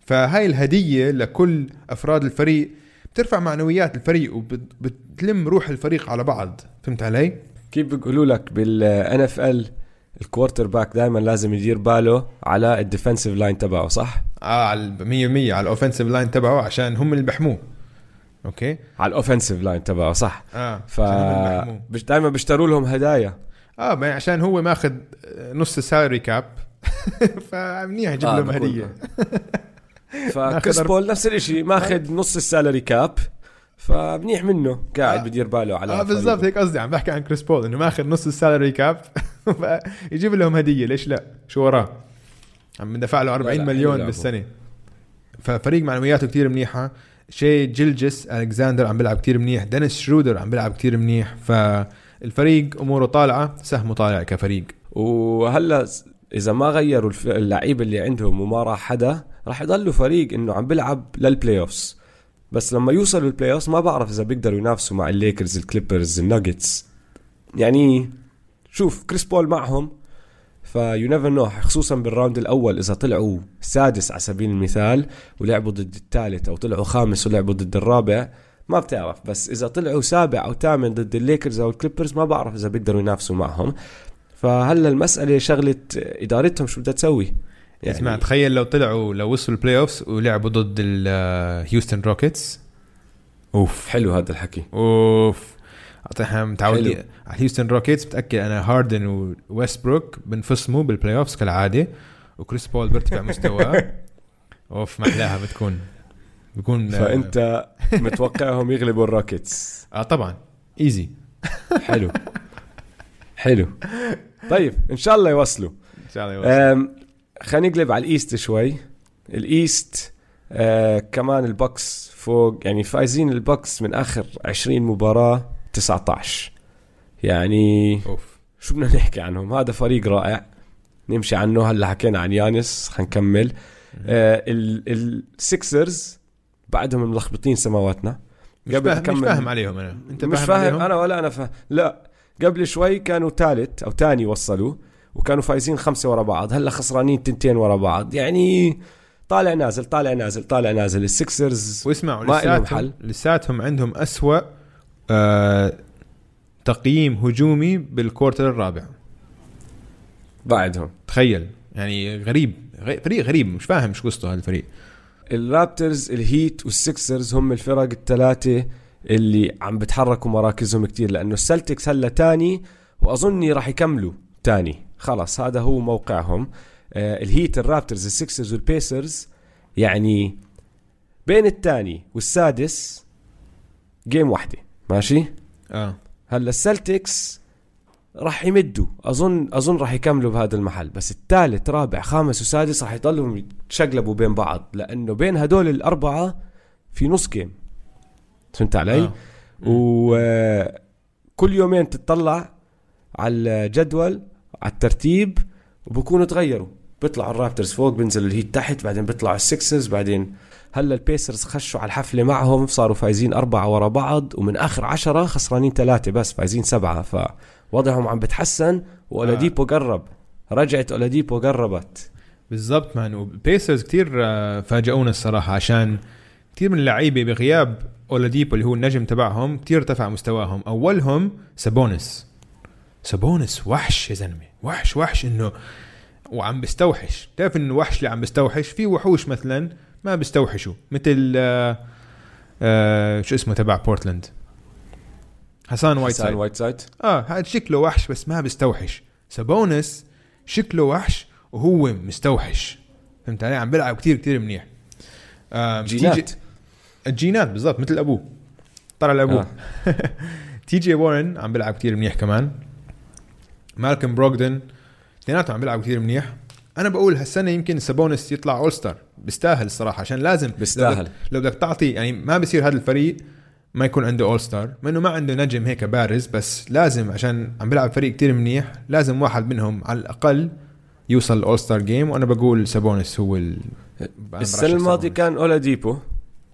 فهاي الهدية لكل أفراد الفريق بترفع معنويات الفريق وبتلم روح الفريق على بعض. فهمت علي؟ كيف بيقولوا لك بال N FL ال quarterback دائما لازم يدير باله على ال defensive line تبعه صح؟ آه على 100% على ال offensive line تبعه عشان هم اللي بحموه أوكي؟ على ال offensive line تبعه صح. آه ف دائما بيشتروا لهم هدايا. آه عشان هو ماخذ نص ال salary cap <laughs> فمنيح يجيب آه لهم هدية. <laughs> <laughs> فكريس بول نفس الشيء ماخذ نص ال salary cap فمنيح منه قاعد آه. بدير باله على آه بالضبط. هيك قصدي عم بحكي عن كريس بول إنه ماخذ نص ال salary cap <laughs> يجيب لهم هدية ليش لا؟ شو وراه؟ عم دفع له 40 لا، مليون بالسنة. ففريق معنوياته كتير منيحة. شي جلجس ألكساندر عم بيلعب كتير منيح. دينيس شرودر عم بيلعب كتير منيح. فالفريق أموره طالعة سهمه طالع كفريق. وهلا إذا ما غيروا اللعيبه اللي عندهم وما راح حدا راح يضلوا فريق إنه عم بيلعب لل playoffs بس لما يوصلوا ال playoffs ما بعرف إذا بيقدروا ينافسوا مع الليكرز الكليبرز الناجتس يعني شوف كريس بول معهم f you never know خصوصا بال round الأول إذا طلعوا سادس على سبيل المثال ولعبوا ضد الثالث أو طلعوا خامس ولعبوا ضد الرابع ما بتعرف. بس إذا طلعوا سابع أو ثامن ضد الليكرز أو الكليبرز ما بعرف إذا بيقدروا ينافسوا معهم. فهلا المسألة شغلة إدارتهم شو بدها تسوي؟ يعني اسمع تخيل لو طلعوا لو وصلوا ال playoffs ولعبوا ضد الهيوستن روكيتس أوف. حلو هذا الحكي. أوف. إحنا متعودين. على هيوستن روكيتس متاكد أنا هاردن وويستبروك بنفصموا بال playoffs كالعادة وكريس بول بيرتفع مستواه. <laughs> أوف ما احلاها بتكون. بكون فأنت متوقعهم يغلبوا الروكيتس آه طبعا. easy <laughs> حلو. حلو. طيب إن شاء الله يوصلوا. إن شاء الله يوصل. خلينا نقلب على ال East شوي. ال East آه كمان البوكس فوق يعني فايزين البوكس من آخر 20 مباراة 19 يعني أوف. شو بدنا نحكي عنهم؟ هذا فريق رائع. نمشي عنه. هلأ حكينا عن يانس حنكمل آه ال- السكسرز بعدهم ملخبطين سماوتنا. مش قبل فاهم مش فاهم عليهم أنا. أنت مش فاهم, فاهم عليهم؟ أنا ولا أنا فاهم. لا قبل شوي كانوا ثالث أو ثاني وصلوا. وكانوا فايزين خمسة ورا بعض هلأ خسرانين تنتين ورا بعض. يعني طالع نازل طالع نازل طالع نازل. السكسرز واسمعوا ما حل. لساتهم عندهم أسوأ آه تقييم هجومي بال quarter الرابع. بعدهم. تخيل يعني غريب فريق غريب مش فاهم شو قصته هذا الفريق. الرابترز الهيت والسكسرز هم الفرق الثلاثة اللي عم بتحركوا مراكزهم كتير لأنه السلتكس هلأ تاني وأظني راح يكملوا. تاني خلص هذا هو موقعهم. آه الهيت الرابترز السكسرز والبيسرز يعني بين الثاني والسادس game واحدة. ماشي؟ آه. هلا السلتكس راح يمدوا. أظن أظن راح يكملوا بهذا المحل. بس الثالث رابع خامس وسادس راح يضلوا يتشقلبوا بين بعض. لأنه بين هدول الأربعة في نص game فهمت علي؟ آه. وكل يومين تطلع على الجدول على الترتيب وبكونوا تغيروا. بيطلعوا الرابترز فوق بينزل الهيت تحت بعدين بيطلعوا السكسرز بعدين هلأ البيسرز خشوا على الحفلة معهم صاروا فايزين أربعة ورا بعض ومن آخر عشرة خسرانين ثلاثة بس فايزين سبعة. فوضعهم عم بتحسن وأولاديبو قرب. رجعت أولاديبو قربت. بالضبط man. وبيسرز كثير آه، فاجئونا الصراحة عشان كثير من اللعيبة بغياب أولاديبو اللي هو النجم تبعهم كثير ارتفع مستواهم. أولهم سابونس. سابونس وحش يا زلمة. وحش وحش إنه وعم بيستوحش بتعرف إنه وحش اللي عم بيستوحش في وحوش مثلا ما بيستوحشوا مثل آه آه شو اسمه تبع بورتلاند؟ حسان وايت حسان سايد. وايت سايد. آه هذا شكله وحش بس ما بيستوحش. سابونس شكله وحش وهو مستوحش. فهمت علي؟ عم بيلعب كتير كتير منيح. آه جينات. الجينات بالضبط مثل أبوه. طلع لأبوه. آه. <laughs> تي جي وارن عم بيلعب كتير منيح كمان. مالكم بروغدن. اثنيناتهم عم بيلعبوا كتير منيح. أنا بقول هالسنة يمكن سابونس يطلع All-Star بيستاهل الصراحه عشان لازم بيستاهل. لو بدك تعطي يعني ما بصير هذا الفريق ما يكون عنده All-Star مع إنه ما عنده نجم هيك بارز بس لازم عشان عم بيلعب فريق كتير منيح لازم واحد منهم على الأقل يوصل ال All-Star game وأنا بقول سابونس هو ال... السنة الماضية كان أولاديبو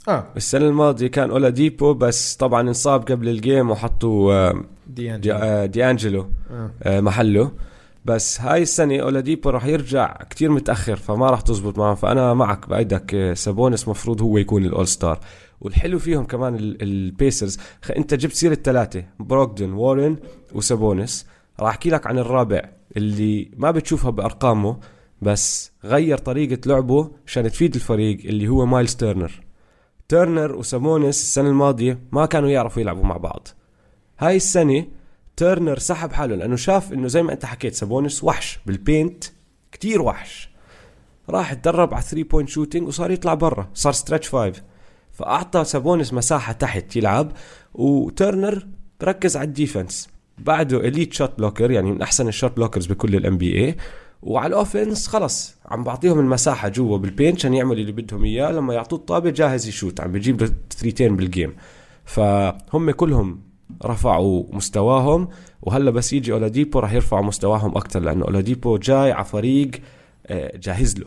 آه. السنة الماضية كان أولاديبو بس طبعا انصاب قبل ال game وحطوا آه، دي, آه، دي أنجلو آه. آه، محله. بس هاي السنة أولاديبو راح يرجع كتير متأخر فما راح تزبط معهم. فأنا معك بأيدك آه، سابونس مفروض هو يكون ال All-Star. والحلو فيهم كمان ال- البيسرز. أنت جبت سيرة الثلاثة بروغدن وارن وسابونس. راح أحكي لك عن الرابع اللي ما بتشوفها بأرقامه بس غير طريقة لعبه عشان تفيد الفريق اللي هو مايلز تيرنر. تيرنر وسابونس السنة الماضية ما كانوا يعرفوا يلعبوا مع بعض. هاي السنة تيرنر سحب حاله لأنه شاف إنه زي ما أنت حكيت سابونس وحش بال paint كتير وحش. راح اتدرب على 3 point shooting وصار يطلع برا صار stretch five فأعطى سابونس مساحة تحت يلعب وترنر بركز على ال defense. بعده elite shot blocker يعني من أحسن ال shot blockers بكل ال NBA وعلى ال offense خلص عم بعطيهم المساحة جوا بال paint عشان يعملوا اللي بدهم إياه. لما يعطوه الطابة جاهز يشوت عم بيجيب له ثريتين بال game فهم كلهم رفعوا مستواهم وهلا بس يجي أولاديبو راح يرفعوا مستواهم أكثر لأنه أولاديبو جاي على فريق آه، جاهز له.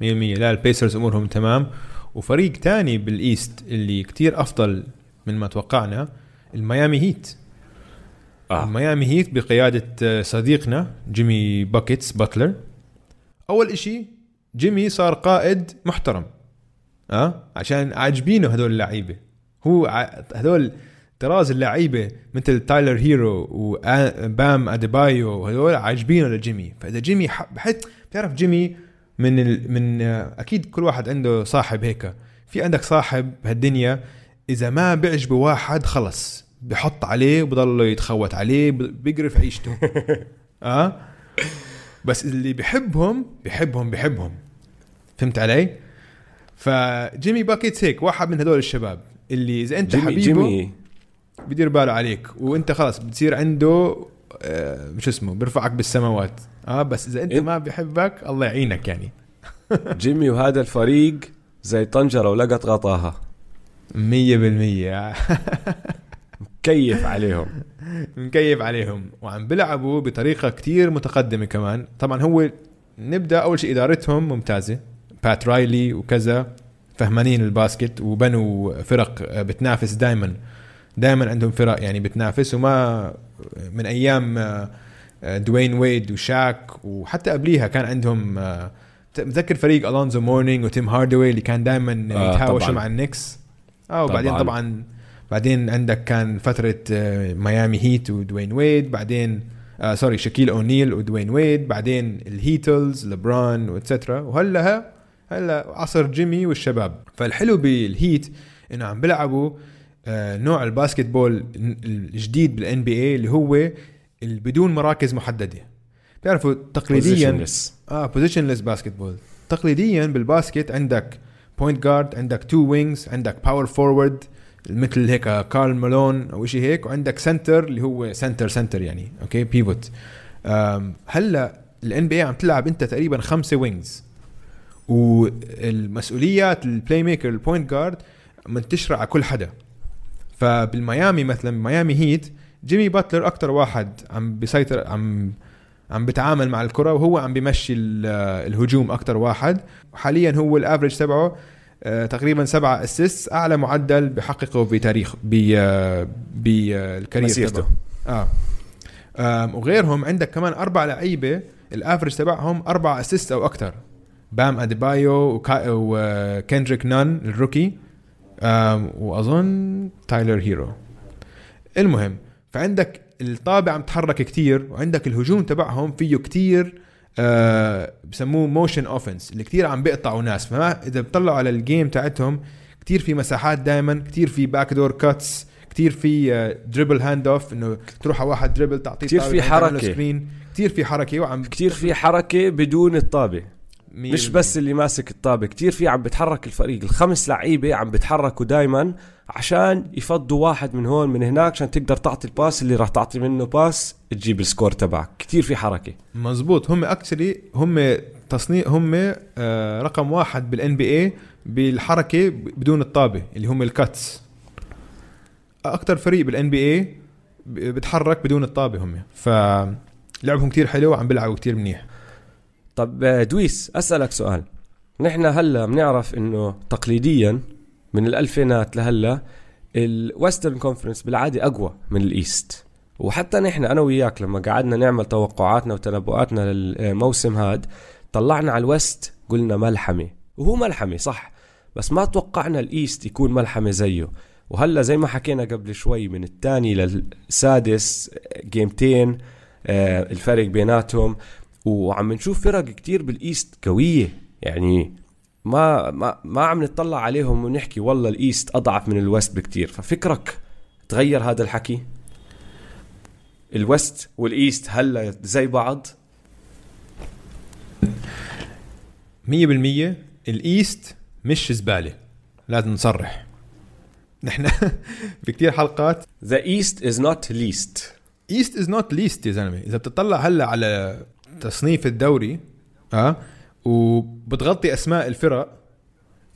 100% لا البيسرز أمورهم تمام. وفريق تاني بال East اللي كتير أفضل من ما توقعنا الميامي هيت. آه. الميامي هيت بقيادة آه، صديقنا جيمي Buckets باتلر. أول إشي جيمي صار قائد محترم. أه عشان عاجبينه هذول اللعيبة. هو هذول طراز اللعيبة مثل تايلر هيرو وبام أديبايو وهذول عاجبينه لجيمي. فإذا جيمي بحس بتعرف جيمي من ال... من آه، أكيد كل واحد عنده صاحب هيك. في عندك صاحب بهالدنيا إذا ما بيعجبه واحد خلص. بحط عليه وبضل يتخوت عليه بيقرف عيشته. <laughs> آه؟ بس اللي بحبهم بحبهم بحبهم فهمت علي؟ فجيمي Buckets هيك واحد من هدول الشباب اللي إذا أنت جيمي حبيبه جيمي. بدير باله عليك وأنت خلص بتصير عنده آه مش اسمه بيرفعك بالسماوات. آه بس إذا أنت ما بحبك الله يعينك يعني. <laughs> جيمي وهذا الفريق زي طنجرة ولقط غطاها. مية بالمية. <laughs> مكيف <laughs> عليهم. مكيف عليهم. وعم بيلعبوا بطريقة كتير متقدمة كمان. طبعا هو نبدأ أول شيء إدارتهم ممتازة. بات رايلي وكذا فهمانين الباسكت وبنوا فرق بتنافس دائما دائما عندهم فرق يعني بتنافس وما من أيام دوين ويد وشاك وحتى قبليها كان عندهم متذكر فريق الونزو مورنينج وتيم هاردوي اللي كان دائما آه يتهاوشوا مع ال Knicks آه وبعدين طبعا, طبعا بعدين عندك كان فترة آه، ميامي Heat ودوين ويد بعدين آه sorry شاكيل أونيل ودوين ويد بعدين ال Heatles لبران و et cetera وهلا هلا عصر جيمي والشباب. فالحلو بال Heat إنه عم بيلعبوا آه نوع ال basketball الجديد بال NBA اللي هو بدون مراكز محددة. بتعرفوا تقليديا آه positionless basketball تقليديا بال basket عندك point guard عندك two wings عندك power forward مثل هيك كارل مالون أو شيء هيك وعندك center اللي هو center center يعني okay بيفوت هلأ ال NBA عم تلعب أنت تقريبا خمسة wings والمسؤوليات ال playmaker ال point guard منتشره على كل حدا. فبالميامي مثلا ميامي Heat جيمي باتلر أكثر واحد عم بيسيطر عم عم بتعامل مع الكرة وهو عم بيمشي الهجوم أكثر واحد. وحاليا هو ال average تبعه تقريبا سبعة assist أعلى معدل بحققه بتاريخ بال career مسيرته. آه. وغيرهم عندك كمان أربع لعيبة ال average تبعهم أربع assist أو أكثر بام أديبايو وكندريك نان ال rookie. وأظن تايلر هيرو. المهم فعندك الطابة عم تحرك كتير وعندك الهجوم تبعهم فيه كتير. آه بسموه motion offense اللي كتير عم بيقطعوا ناس. فما إذا بتطلعوا على ال game تاعتهم كتير في مساحات دائما كتير في backdoor cuts كتير في dribble hand off إنه تروح على واحد dribble تعطيه كتير في حركة. كتير في حركة وعم كتير في حركة بدون الطابة. مش بس اللي ماسك الطابة كتير في عم بتحرك الفريق. الخمس لعيبة عم بتحركوا دائما عشان يفضوا واحد من هون من هناك عشان تقدر تعطي ال pass اللي راح تعطي منه pass تجيب ال score تبعك. كتير في حركة. مزبوط. هم actually هم تصنيف هم آه رقم واحد بال NBA بالحركة بدون الطابة اللي هم ال cuts أكثر فريق بال NBA بتحرك بدون الطابة هم. ف لعبهم كتير حلو وعم بيلعبوا كتير منيح. طب آه، دويس أسألك سؤال. نحن هلا بنعرف إنه تقليديا من الألفينات لهلا ال Western Conference بالعادة أقوى من ال East. وحتى نحن أنا وياك لما قعدنا نعمل توقعاتنا وتنبؤاتنا للموسم هاد طلعنا على ال West قلنا ملحمة. وهو ملحمة صح. بس ما توقعنا ال East يكون ملحمة زيه. وهلا زي ما حكينا قبل شوي من الثاني للسادس game تين آه الفرق بيناتهم. وعم نشوف فرق كتير بال East قوية. يعني ما ما ما عم نطلع عليهم ونحكي والله ال East أضعف من ال West بكتير. ففكرك تغير هذا الحكي؟ ال West وال East هلا زي بعض؟ 100% ال East مش زبالة. لازم نصرح. نحن <laughs> في كتير حلقات. the East is not least East is not least يا زلمة. إذا بتطلع هلا على تصنيف الدوري ها وبتغطي أسماء الفرق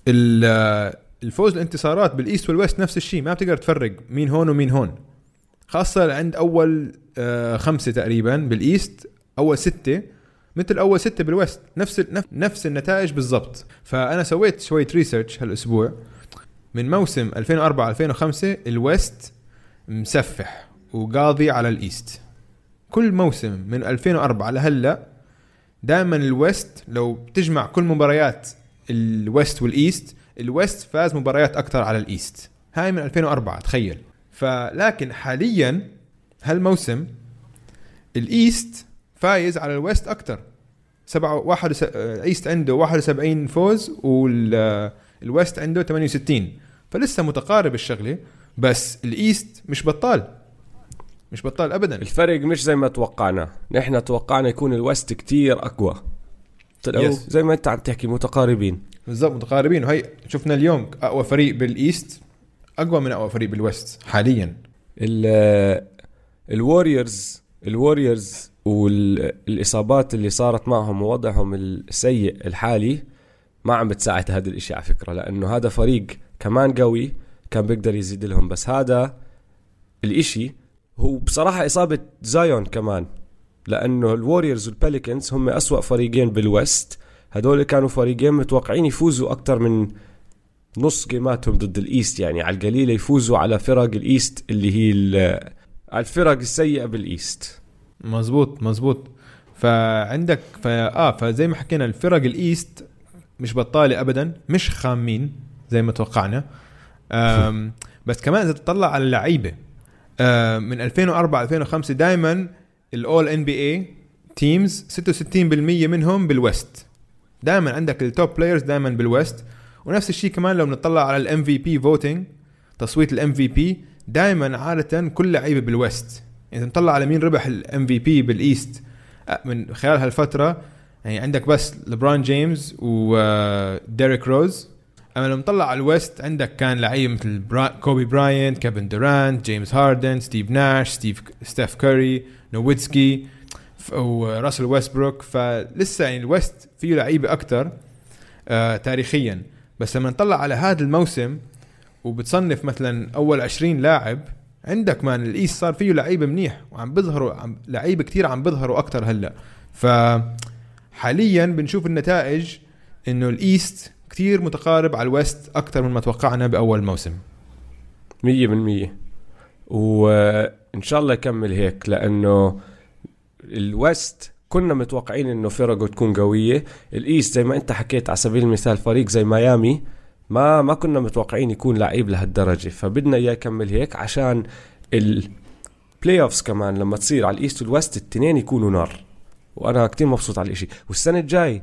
ال- الفوز الانتصارات بال East وال West نفس الشيء ما بتقدر تفرق مين هون ومين هون. خاصة عند أول آه، خمسة تقريبا بال East أول ستة مثل أول ستة بال West نفس نفس النتائج بالضبط. فأنا سويت شوية research هالأسبوع. من موسم 2004 2005 ال West مسفح وقاضي على ال East. كل موسم من 2004 لهلا دائما ال West لو بتجمع كل مباريات ال West وال East ال West فاز مباريات أكثر على ال East. هاي من 2004 تخيل. فلكن حاليا هالموسم ال East فايز على ال West أكثر سبعة واحد وس... ال East عنده 71 فوز وال West عنده 68 فلسه متقارب الشغلة بس ال East مش بطال. مش بطال ابدا. الفرق مش زي ما توقعنا. نحن توقعنا يكون ال West كتير أقوى. طلعوا Yes. زي ما أنت عم تحكي متقاربين. بالضبط متقاربين. وهي شفنا اليوم أقوى فريق بال East أقوى من أقوى فريق بال West حاليا. ال ال Warriors ال Warriors والإصابات اللي صارت معهم ووضعهم السيء الحالي ما عم بتساعد هذا الإشي على فكرة لأنه هذا فريق كمان قوي كان بيقدر يزيد لهم. بس هذا الإشي هو بصراحة إصابة زايون كمان لأنه ال Warriors وال Pelicans هم أسوأ فريقين بال West هدول كانوا فريقين متوقعين يفوزوا أكثر من نص جيماتهم ضد ال East يعني على القليله يفوزوا على فرق ال East اللي هي الفرق السيئة بال East. مزبوط مزبوط فعندك فا آه فزي ما حكينا الفرق ال East مش بطالة ابدا مش خامين زي ما توقعنا. بس كمان إذا تطلع على اللعيبة من 2004 2005 دائما ال All NBA teams 66% منهم بال West دائما عندك ال top players دائما بال West ونفس الشيء كمان لو بنطلع على ال MVP voting تصويت ال MVP دائما عادة كل لعيبة بال West إذا نطلع على مين ربح ال MVP بال East آه، من خلال هالفترة يعني عندك بس لبران جيمس وديريك روز أما لو نطلع على ال West عندك كان لعيبه مثل برا... كوبي براينت كيفن دورانت جيمس هاردن ستيف ناش ستيف ستيف كوري نويتسكي وراسل ويستبروك. فلسه يعني ال West فيه لعيبة أكثر آه تاريخيا. بس لما نطلع على هذا الموسم وبتصنف مثلا أول 20 لاعب عندك كمان ال East صار فيه لعيبة منيح وعم بيظهروا عم لعيبة كتير عم بيظهروا أكثر هلأ. ف حاليا بنشوف النتائج إنه ال East كتير متقارب على ال West أكثر من ما توقعنا بأول موسم. مية بالمية. وإن شاء الله يكمل هيك لأنه ال West كنا متوقعين إنه فرقه تكون قوية. ال East زي ما أنت حكيت على سبيل المثال فريق زي ميامي ما ما كنا متوقعين يكون لعيب لهالدرجة. فبدنا إياه يكمل هيك عشان ال playoffs كمان لما تصير على ال East وال West التنين يكونوا نار. وأنا كتير مبسوط على الإشي. والسنة الجاي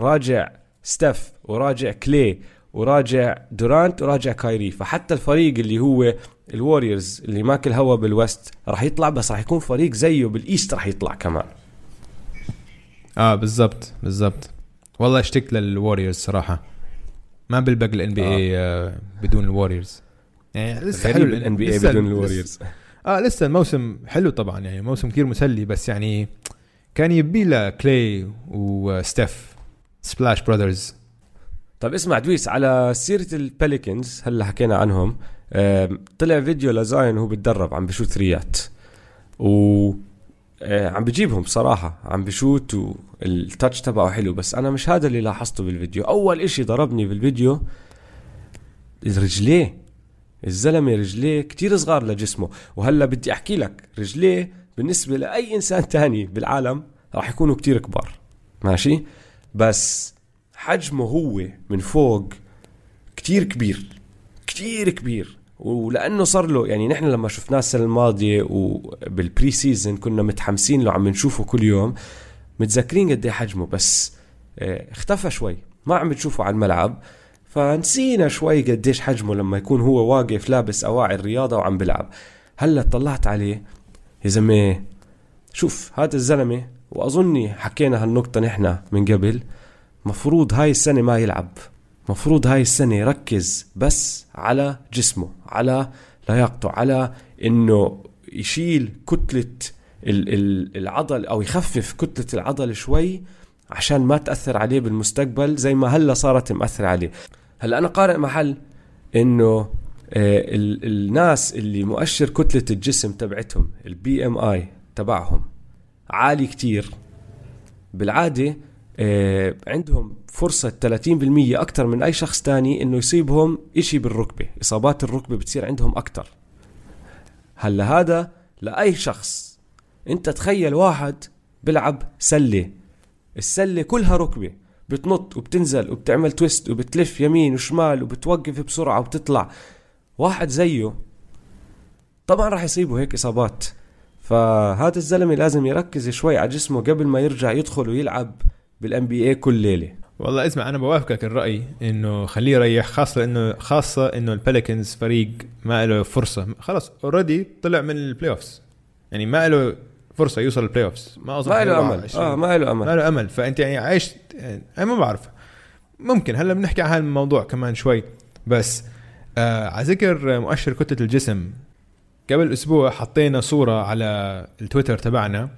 راجع ستيف وراجع كلاي وراجع دورانت وراجع كايري. فحتى الفريق اللي هو ال Warriors اللي ماكل هوا بال West راح يطلع بس راح يكون فريق زيه بال East راح يطلع كمان. آه بالضبط بالضبط. والله اشتقت لل Warriors صراحة. ما بلبق ال NBA بدون ال Warriors. يعني لسه حلو ال NBA بدون ال Warriors. آه لسه الموسم حلو طبعا يعني موسم كثير مسلي بس يعني كان يبي له كلاي وستيف Splash Brothers طيب اسمع دويس على سيرة ال Pelicans هلا حكينا عنهم. طلع فيديو لزاين وهو بتدرب عم بشوت ثريات و آه، عم بجيبهم صراحة عم بشوت وال touch تبعه حلو. بس أنا مش هذا اللي لاحظته بالفيديو. أول إشي ضربني بالفيديو رجليه الزلمة رجليه كتير صغار لجسمه. وهلا بدي أحكي لك رجليه بالنسبة لأي إنسان تاني بالعالم راح يكونوا كتير كبار. ماشي؟ بس حجمه هو من فوق كتير كبير كتير كبير. ولأنه صار له يعني نحن لما شفناه السنة الماضية وبالبري سيزون كنا متحمسين له عم نشوفه كل يوم متذكرين قد إيه حجمه بس آه، اختفى شوي. ما عم بتشوفه على الملعب. فنسينا شوي قديش حجمه لما يكون هو واقف لابس أواعي الرياضة وعم بلعب هلأ طلعت عليه يا زلمة شوف هذا الزلمة وأظني حكينا هالنقطة نحن من قبل. مفروض هاي السنة ما يلعب. مفروض هاي السنة يركز بس على جسمه على لياقته على إنه يشيل كتلة العضل أو يخفف كتلة العضل شوي عشان ما تأثر عليه بالمستقبل زي ما هلأ صارت مأثر عليه. هلأ أنا قارئ محل إنه آه، الناس اللي مؤشر كتلة الجسم تبعتهم البي إم آي تبعهم عالي كتير. بالعادة آه، عندهم فرصة 30% أكثر من أي شخص تاني إنه يصيبهم إشي بالركبة. إصابات الركبة بتصير عندهم أكثر هلأ هذا لأي شخص. أنت تخيل واحد بلعب سلة. السلة كلها ركبة. بتنط وبتنزل وبتعمل twist وبتلف يمين وشمال وبتوقف بسرعة وبتطلع. واحد زيه طبعا راح يصيبه هيك إصابات. فهذا الزلمة لازم يركز شوي على جسمه قبل ما يرجع يدخل ويلعب بال NBA كل ليلة. والله اسمع أنا بوافقك الرأي إنه خليه يريح خاصة إنه خاصة إنه ال Pelicans فريق ما له فرصة. خلاص already طلع من ال playoffs يعني ما له فرصة يوصل ال playoffs ما أظن ما له أمل. آه ما له أمل. ما له أمل. فأنت يعني عايش يعني أنا ما بعرف. ممكن هلا بنحكي عن هذا الموضوع كمان شوي. بس آه على ذكر مؤشر كتلة الجسم. قبل أسبوع حطينا صورة على التويتر تبعنا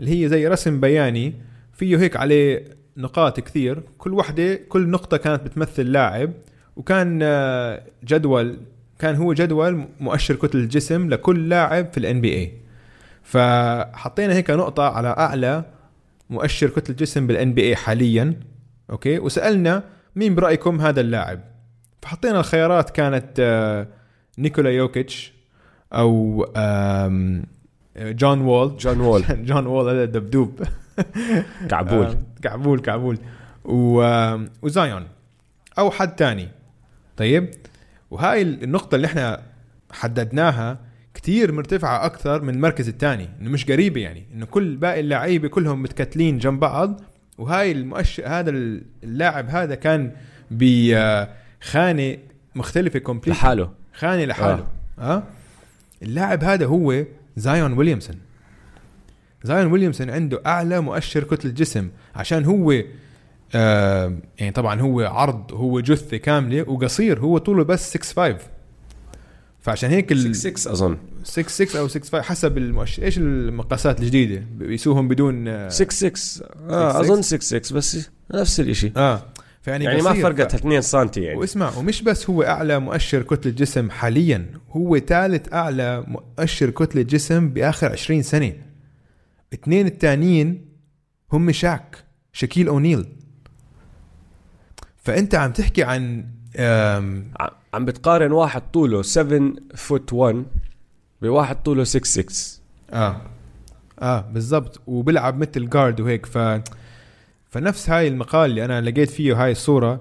اللي هي زي رسم بياني فيه هيك عليه نقاط كثير. كل وحدة كل نقطة كانت بتمثل لاعب وكان آه، جدول كان هو جدول مؤشر كتله الجسم لكل لاعب في ال NBA فحطينا هيك نقطة على أعلى مؤشر كتله الجسم بال NBA حاليا okay؟ وسألنا مين برأيكم هذا اللاعب؟ فحطينا الخيارات كانت آه، نيكولا يوكيتش أو جون وول. جون وول. <laughs> جون وول هذا الدبدوب. كعبول. آه، كعبول كعبول. و... وزايون. أو حد تاني. طيب؟ وهاي النقطة اللي إحنا حددناها كتير مرتفعة أكثر من المركز الثاني إنه مش قريبة يعني إنه كل باقي اللعيبة كلهم متكتلين جنب بعض. وهاي المؤشر هذا اللاعب هذا كان بخانه مختلفة complete لحاله. خانة لحاله. آه, آه؟ اللاعب هذا هو زايون ويليامسون. زايون ويليامسون عنده أعلى مؤشر كتله جسم عشان هو آه يعني طبعا هو عرض هو جثة كاملة وقصير هو طوله بس 6 5 فعشان هيك ال 6 6 أظن. 6 6 أو 6 5 حسب المؤشر إيش المقاسات الجديدة؟ بيسوهم بدون 6 6 آه أظن 6 6 بس نفس الشيء آه. فيعني يعني ما فرقت 2 سم يعني. واسمع ومش بس هو أعلى مؤشر كتلة جسم حاليا هو ثالث أعلى مؤشر كتلة جسم بآخر 20 سنة. اثنين الثانيين هم شاك شكيل أونيل. فأنت عم تحكي عن عم بتقارن واحد طوله 7 فوت 1 بواحد طوله 6 6 آه. آه بالضبط. وبيلعب مثل جارد وهيك ف فنفس هاي المقال اللي أنا لقيت فيه هاي الصورة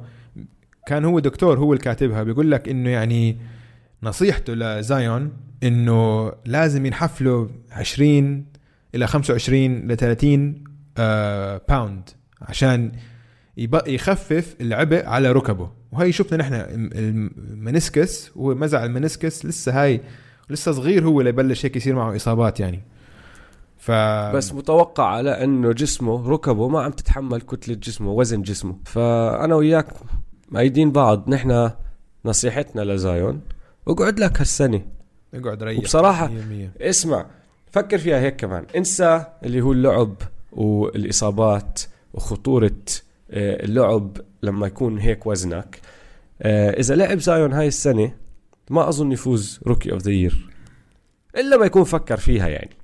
كان هو دكتور هو اللي كاتبها بيقول لك إنه يعني نصيحته لزايون إنه لازم ينحفله 20 إلى 25 ل 30 آه باوند عشان يخفف العبء على ركبه. وهي شفنا نحن المنسكس هو مزع المنسكس لسه هاي لسه صغير هو اللي يبلش هيك يصير معه إصابات يعني. ف بس متوقع على إنه جسمه ركبه ما عم تتحمل كتلة جسمه وزن جسمه. فأنا وياك مأيدين بعض نحن نصيحتنا لزايون اقعد لك هالسنة. اقعد ريح. وبصراحة 100%. اسمع فكر فيها هيك كمان. انسى اللي هو اللعب والإصابات وخطورة آه، اللعب لما يكون هيك وزنك. آه، إذا لعب زايون هاي السنة ما أظن يفوز Rookie of the Year إلا ما يكون فكر فيها يعني.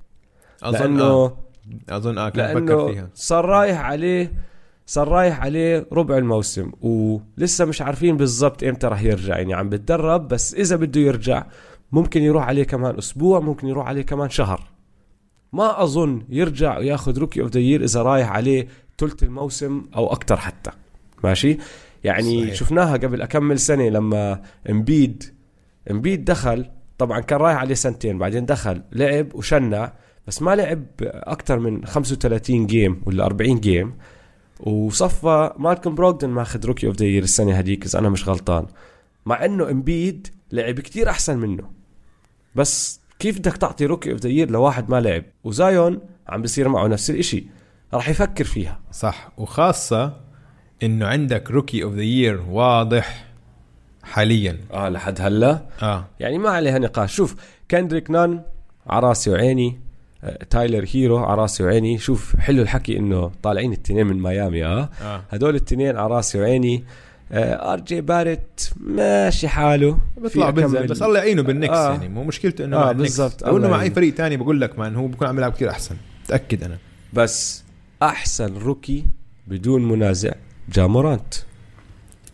أظن آه. أظن آه كان فكر فيها. صار رايح عليه صار رايح عليه ربع الموسم ولسه مش عارفين بالضبط إمتى راح يرجع. يعني عم بتدرب بس إذا بده يرجع ممكن يروح عليه كمان أسبوع ممكن يروح عليه كمان شهر. ما أظن يرجع وياخذ Rookie of the Year إذا رايح عليه ثلث الموسم أو أكثر حتى. ماشي؟ يعني صحيح. شفناها قبل أكمن سنة لما امبيد امبيد دخل طبعا كان رايح عليه سنتين بعدين دخل لعب وشنع بس ما لعب أكثر من 35 game ولا 40 game وصفى مالكم بروغدن ماخذ rookie of the year السنة هذيك إذا أنا مش غلطان. مع إنه إمبيد لعب كتير أحسن منه. بس كيف بدك تعطي rookie of the year لواحد ما لعب؟ وزايون عم بيصير معه نفس الإشي. راح يفكر فيها. صح. وخاصة إنه عندك rookie of the year واضح حاليا. آه لحد هلأ. آه. يعني ما عليها نقاش. شوف كندريك نان على راسي وعيني. تايلر هيرو على راسي وعيني. شوف حلو الحكي إنه طالعين التنين من ميامي آه آه. هدول التنين على راسي وعيني. آه، آر جي بارت ماشي حاله. بيطلع بنزل بس الله يعينه بالنكس آه. يعني. مو مشكلته إنه آه، بالضبط. لو إنه مع أي. فريق تاني بقول لك man هو بكون عم يلعب كثير أحسن. متاكد أنا. بس أحسن rookie بدون منازع جا مورانت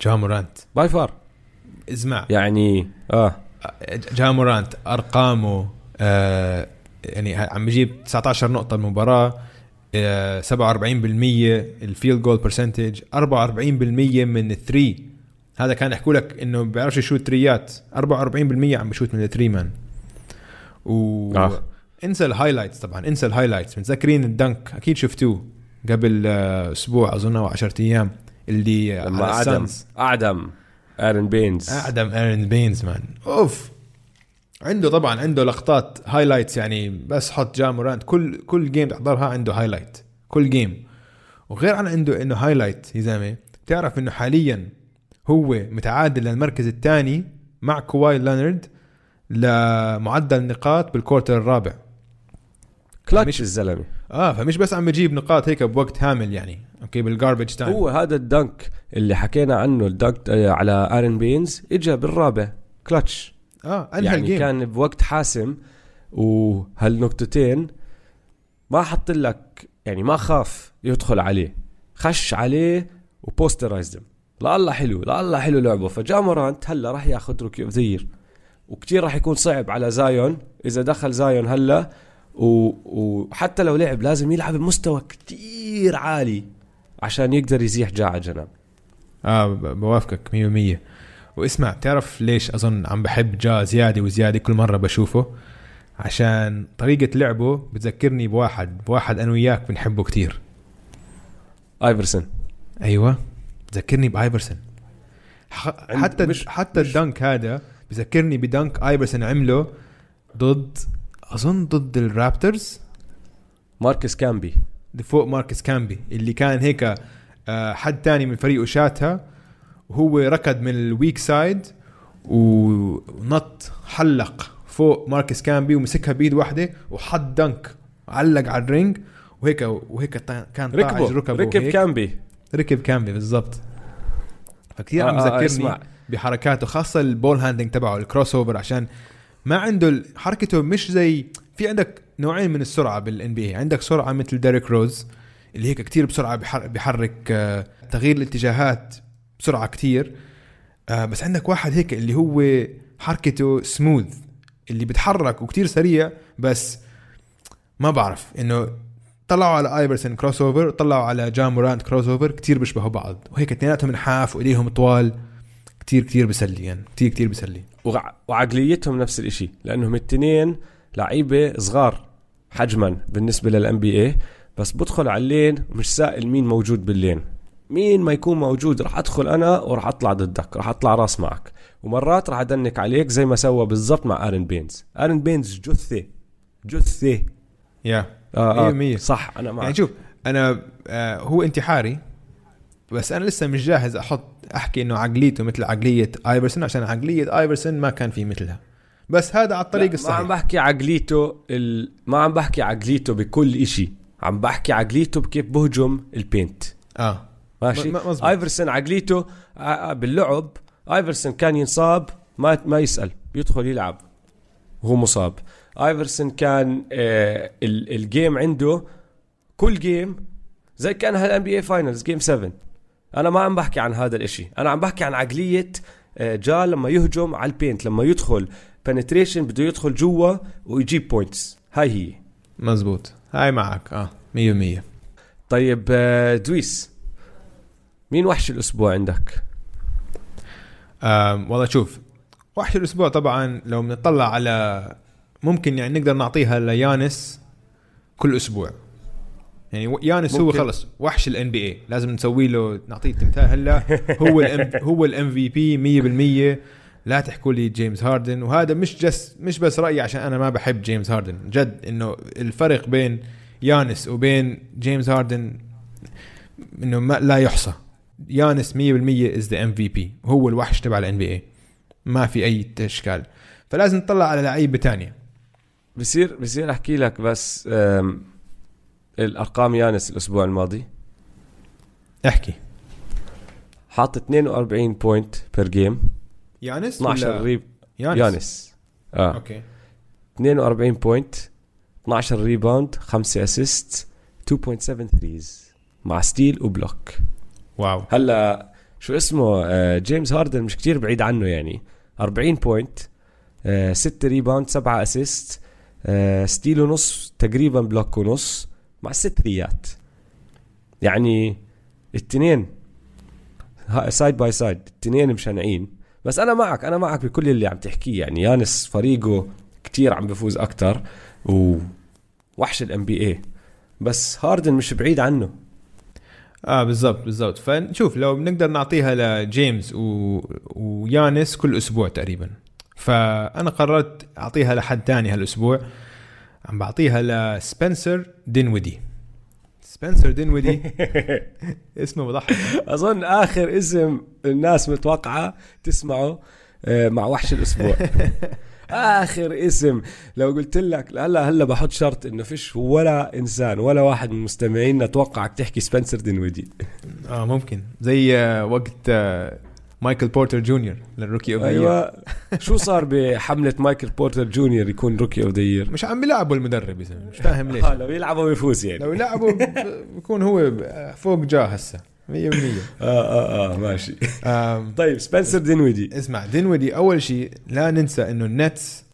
جا مورانت by far. إسمع. يعني آه. جا مورانت أرقامه آه يعني عم بيجيب 19 نقطة المباراه آه 47% ال field goal percentage 44% من ال three. هذا كان يحكوا لك إنه بيعرفش يشوت threeات 44% عم بشوت من ال three man. و آه. انسى ال highlights طبعا انسى ال highlights متذكرين ال dunk؟ أكيد شفتوه قبل آه، أسبوع أظن أو 10 أيام اللي لما على أعدم. أعدم. ارن بينز أعدم ايرن بينز مان أوف. عنده طبعا عنده لقطات هايلايتس يعني بس حط جامورانت كل كل جيم تحضرها عنده هايلايت كل جيم وغير عن عنده إنه هايلايت يا زلمة بتعرف إنه حاليا هو متعادل للمركز الثاني مع كواي لينارد لمعدل نقاط بالكورتر الرابع. كلتش مش- الزلمة. آه فمش بس عم بجيب نقاط هيك بوقت هامل يعني. أوكي بالجاربج تايم هو هذا الدنك اللي حكينا عنه الدنك آه، على ارن بينز اجى بالرابع. كلتش آه انهى يعني الجيم كان بوقت حاسم وهالنقطتين ما حط لك يعني ما خاف يدخل عليه. خش عليه وبوسترايزد لا الله حلو لا الله حلو لعبه. فجامورانت هلا راح ياخذ روكي اوف ذا وكتير راح يكون صعب على زايون. إذا دخل زايون هلا و... وحتى لو لعب لازم يلعب بمستوى كتير عالي عشان يقدر يزيح جاع جنب آه بوافقك 100% واسمع بتعرف ليش أظن عم بحب جا زيادة وزيادة كل مرة بشوفه؟ عشان طريقة لعبه بتذكرني بواحد بواحد أنا وياك بنحبه كتير. آيفرسون. أيوه بتذكرني بآيفرسون. عند- حتى مش- حتى مش- ال dunk هذا بذكرني ب dunk آيفرسون عمله ضد أظن ضد الرابترز؟ ماركس كامبي. فوق ماركس كامبي اللي كان هيك آه، حد تاني من فريقه شاتها. وهو ركض من ال weak side ونط حلق فوق ماركس كامبي ومسكها بإيد واحدة وحط dunk علق على ال ring وهيك وهيك كان ركبه ركبه ركب. كامبي ركب كامبي بالضبط فكثير عم آه، آه، بذكرني اسمع. بحركاته خاصة ال ball handling تبعه ال crossover عشان ما عنده حركته مش زي في عندك نوعين من السرعة بال NBA عندك سرعة مثل ديريك روز اللي هيك كتير بسرعة بحر- بحرك آه، تغيير الاتجاهات بسرعة كتير. آه، بس عندك واحد هيك اللي هو حركته سموث اللي بتحرك وكتير سريع بس ما بعرف إنه طلعوا على ايفرسون crossover طلعوا على جا مورانت crossover كثير بيشبهوا بعض. وهيك اثنيناتهم نحاف وايديهم طوال. كتير كتير بسلي يعني. كتير كتير بسلي. وع- وعقليتهم نفس الإشي. لأنهم التنين لعيبة صغار حجما بالنسبة لل NBA بس بدخل على ال lane ومش سائل مين موجود بال lane. مين ما يكون موجود راح أدخل أنا وراح أطلع ضدك راح أطلع راس معك. ومرات راح أ dunk عليك زي ما سوى بالضبط مع ارن بينز ارن بينز جثة جثة. يا آه مية مية. آه صح أنا معك. يعني شوف أنا آه هو انتحاري بس أنا لسه مش جاهز أحط أحكي إنه عقليته مثل عقلية ايفرسون عشان عقلية ايفرسون ما كان في مثلها. بس هذا على الطريق لا، ما عم الصحيح بحكي عقليته ال... ما عم بحكي عقليته بكل إشي. عم بحكي عقليته بكيف بهجم ال paint. آه. ماشي. آيفرسون عقليته باللعب آيفرسون كان ينصاب ما ما يسأل يدخل يلعب وهو مصاب. آيفرسون كان آه ال- ال game عنده كل game زي كأنها ال NBA finals game 7 أنا ما عم بحكي عن هذا الإشي. أنا عم بحكي عن عقلية آه، جا لما يهجم على ال paint لما يدخل penetration بده يدخل جوا ويجيب points هاي هي. مزبوط. هاي معك. آه مية مية. طيب آه، دويس. مين وحش الأسبوع عندك؟ والله شوف وحش الأسبوع طبعا لو بنطلع على ممكن يعني نقدر نعطيها ليانس كل أسبوع. يعني يانس هو ممكن. خلص وحش ال NBA لازم نسوي له نعطيه تمثال هلا هو ال هو ال MVP 100% لا تحكوا لي جيمس هاردن وهذا مش just مش بس رأيي عشان أنا ما بحب جيمس هاردن جد إنه الفرق بين يانس وبين جيمس هاردن إنه ما لا يحصى. يانس 100% is the MVP هو الوحش تبع ال NBA ما في أي اشكال فلازم نطلع على لعيبة تانية. بصير بصير أحكي لك بس الأرقام يانس الأسبوع الماضي. احكي. حاط 42 point per game يانس 12 ولا reb يانس, يانس. آه. okay. 42 point 12 rebound 5 assist 2.7 threes مع steal و block. wow. هلا شو اسمه آه، جيمس هاردن مش كتير بعيد عنه يعني. 40 point 6 rebound 7 assist steal ونص تقريبا block ونص مع ست three ات. يعني التنين side by side التنين مشنعين. بس أنا معك أنا معك بكل اللي عم تحكيه. يعني يانس فريقه كتير عم بفوز أكتر ووحش ال NBA بس هاردن مش بعيد عنه. آه بالضبط بالضبط. فنشوف لو بنقدر نعطيها لجيمس و... ويانس كل أسبوع تقريبا. فأنا قررت أعطيها لحد تاني هالأسبوع. عم بعطيها لسبنسر دينودي. سبنسر دينودي. <laughs> اسمه بضحك أظن آخر اسم الناس متوقعة تسمعه آه، مع وحش الأسبوع. <laughs> آخر اسم. لو قلت لك هلا هلا بحط شرط إنه فيش ولا إنسان ولا واحد من مستمعينا توقعك تحكي سبنسر دينويدي آه ممكن. زي آه، وقت آه، مايكل بورتر جونيور لل rookie of أيوه. <laughs> شو صار بحملة مايكل بورتر جونيور يكون rookie of the مش عم بيلعبوا المدرب يا مش فاهم <laughs> ليش. لو يلعبوا بيفوز يعني. لو لعبوا ب- <laughs> بكون هو ب- فوق جاه هسه. 100% آه آه آه ماشي. طيب سبنسر دينويدي. اسمع دينودي أول شيء لا ننسى إنه النتس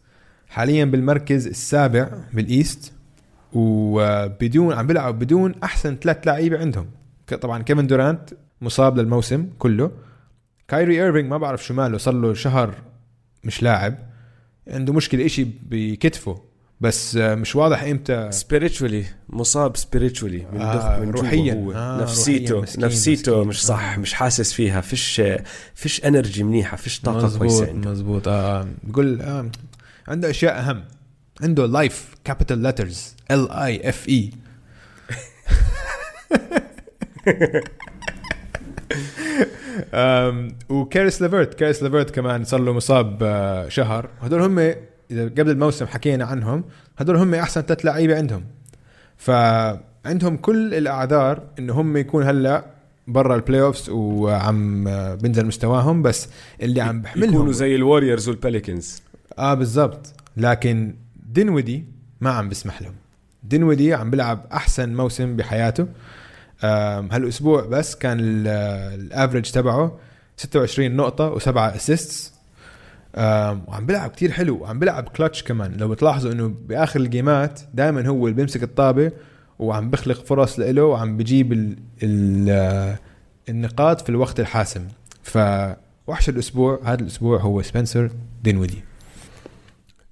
حاليا بالمركز السابع بال East وبدون عم بيلعب بدون أحسن ثلاث لعيبة عندهم. طبعا كيفن دورانت مصاب للموسم كله. كايري إيرفينج ما بعرف شو ماله صار له شهر مش لاعب. عنده مشكلة إشي بكتفه. بس آه، مش واضح إمتى spiritually مصاب spiritually من آه، دخ- من روحياً. هو. آه، نفسيته روحياً مسكين، نفسيته مسكين. مش صح آه. مش حاسس فيها فيش فيش energy منيحة فيش طاقة مزبوط كويسة عنده مزبوط آه بقول آه عنده أشياء أهم عنده life capital letters L I F E وكاريس ليفرت كاريس ليفرت كمان صار له مصاب آه، شهر هدول هم إذا قبل الموسم حكينا عنهم هدول هم أحسن ثلاث لعيبة عندهم. فعندهم كل الأعذار انه هم يكون هلأ برا ال playoffs وعم بنزل مستواهم بس اللي عم بحملهم يكونوا زي الوريورز والباليكنز آه بالضبط. لكن دينودي ما عم بسمح لهم. دينودي عم بيلعب أحسن موسم بحياته. هالأسبوع بس كان ال- ال average تبعه 26 نقطة وسبعة assists وعم بيلعب كتير حلو وعم بيلعب كلتش كمان. لو بتلاحظوا إنه بآخر ال game ات دائما هو اللي بيمسك الطابة وعم بخلق فرص له وعم بجيب ال ال آه، النقاط في الوقت الحاسم. فوحش الأسبوع هذا الأسبوع هو سبنسر دينودي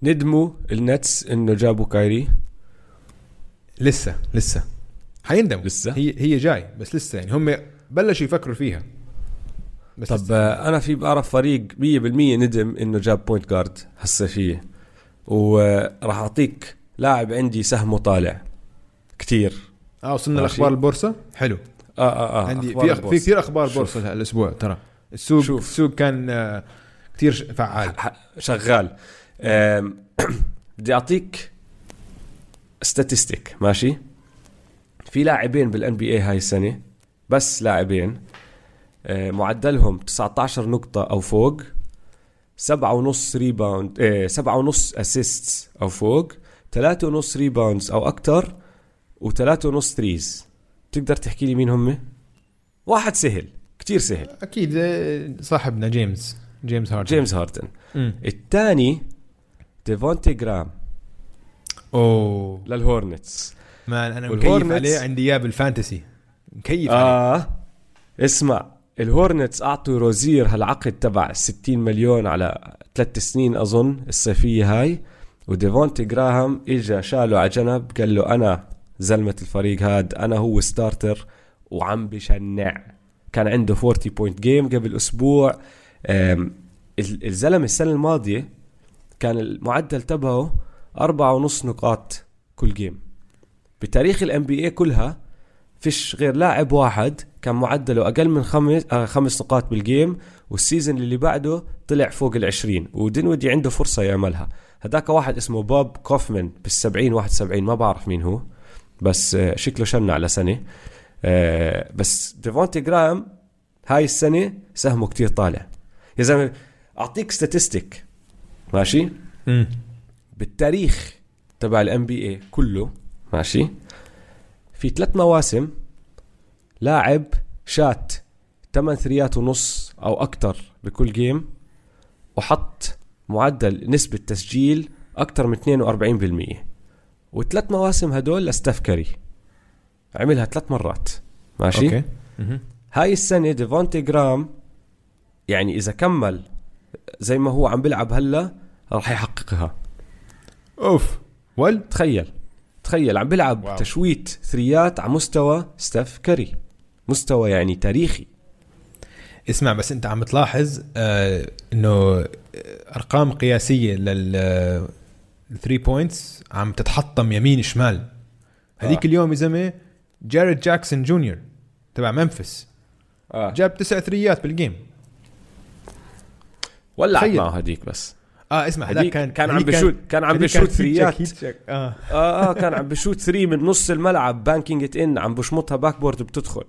ندموا النتس إنه جابوا كايري. لسه لسه. حيندموا. لسه؟ هي هي جاي بس لسه. يعني هم بلشوا يفكروا فيها. بس طب. آه، أنا في بعرف فريق 100% ندم إنه جاب بوينت جارد هالصيفيه وراح أعطيك لاعب عندي سهمه طالع كتير آه وصلنا. لأخبار البورصة حلو آه آه آه عندي في البورصة. في كثير أخبار. بورصة الأسبوع ترى السوق شوف. السوق كان آه، كثير فعال ح- شغال <clears throat> بدي أعطيك statistic ماشي في لاعبين بال NBA هاي السنة بس لاعبين معدلهم 19 نقطة أو فوق سبعة ونص rebound آه، سبعة ونص assists أو فوق ثلاثة ونص rebounds أو أكتر وثلاثة ونص threes تقدر تحكي لي مين هم؟ واحد سهل كتير سهل. أكيد آه، صاحبنا جيمس جيمس هاردن جيمس هاردن. الثاني ديفونتي جراهام. أوه. للهورنتس. man أنا مكيف عليه عندي إياه بال fantasy. مكيف عليه. آه اسمع. الهورنتس أعطوا روزير هالعقد تبع 60 مليون على ثلاث سنين أظن الصيفية هاي. وديفونتي جراهام اجى شاله على جنب قال له أنا زلمة الفريق هاد أنا هو starter وعم بشنع. كان عنده 40 point game قبل أسبوع. الزلمة السنة الماضية كان المعدل تبعه أربعة ونص نقاط كل game. بتاريخ ال NBA كلها فيش غير لاعب واحد كان معدله أقل من خمس آه خمس نقاط بال game وال season اللي بعده طلع فوق العشرين ودينودي عنده فرصة يعملها هداك واحد اسمه بوب كوفمان بال70 71 ما بعرف مين هو بس آه شكله شنع له سنة. آه بس ديفونتي جراهام هاي السنة سهمه كتير طالع. يا زلمة أعطيك statistic ماشي؟ مم. بالتاريخ تبع ال NBA كله ماشي؟ في ثلاث مواسم لاعب شات 8 three ات ونص أو أكثر بكل game وحط معدل نسبة تسجيل أكثر من 42% وثلاث مواسم هدول لستيف كاري. عملها ثلاث مرات. ماشي؟ okay. مهم. هاي السنة ديفونتي جراهام يعني إذا كمل زي ما هو عم بيلعب هلا راح يحققها. أوف. ول تخيل. تخيل عم بيلعب. بشوت three ات على مستوى ستيف كاري. مستوى يعني تاريخي اسمع بس انت عم تلاحظ آه انه ارقام قياسية لل 3 points عم تتحطم يمين شمال هذيك آه. اليوم يا زلمة جارين جاكسون جونيور تبع ممفس آه. جاب تسع three ات بالجيم ولعت. معه هديك بس آه اسمع هذاك كان كان عم بشوت كان عم بشوت three ات. آه آه آه كان عم بشوت three من نص الملعب banking it in عم بشمطها back board بتدخل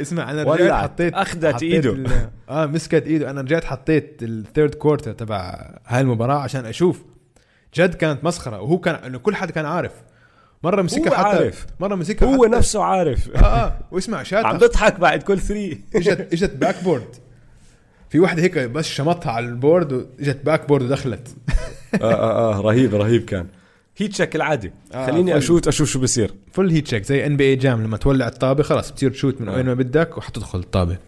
اسمع أنا رجعت. حطيت إيده. ال- آه مسكت إيده. أنا رجعت حطيت ال third quarter تبع هاي المباراة عشان أشوف. جد كانت مسخرة. وهو كان إنه كل حد كان عارف. مرة مسكها هو حتى عارف. مرة مسكها هو حتى نفسه عارف. آه آه. واسمع <laughs> عم شاتها بضحك بعد كل three اجت إجت back board في واحدة هيك بس شمطها على ال board واجت back board ودخلت. آه آه آه. رهيب رهيب كان. heat check العادي. آه، خليني feel. أشوت أشوف شو بصير feel heat check زي NBA Jam لما تولع الطابة خلاص بتصير تشوت من آه. وين ما بدك وحتدخل الطابة.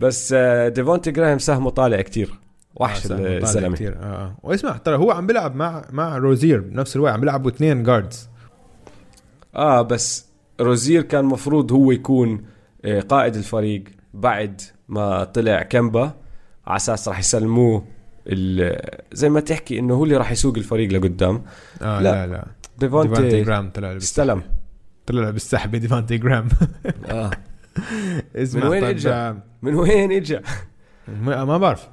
بس آه، ديفونتيه جراهام سهمه طالع كتير. وحش آه، الزلمة. كتير. آه آه. واسمع ترى هو عم بيلعب مع مع روزير بنفس الوقت عم بيلعبوا اثنين guards آه بس روزير كان مفروض هو يكون آه، قائد الفريق بعد ما طلع كامبا على أساس راح يسلموه زي ما تحكي إنه هو اللي راح يسوق الفريق لقدام. آه لا. لا لا. ديفانتي ديفونتي جراهام طلع استلم. طلع بالسحبه ديفانتي جراهام. آه. <laughs> اسمع من وين؟ آه، من وين اجى ما بعرف.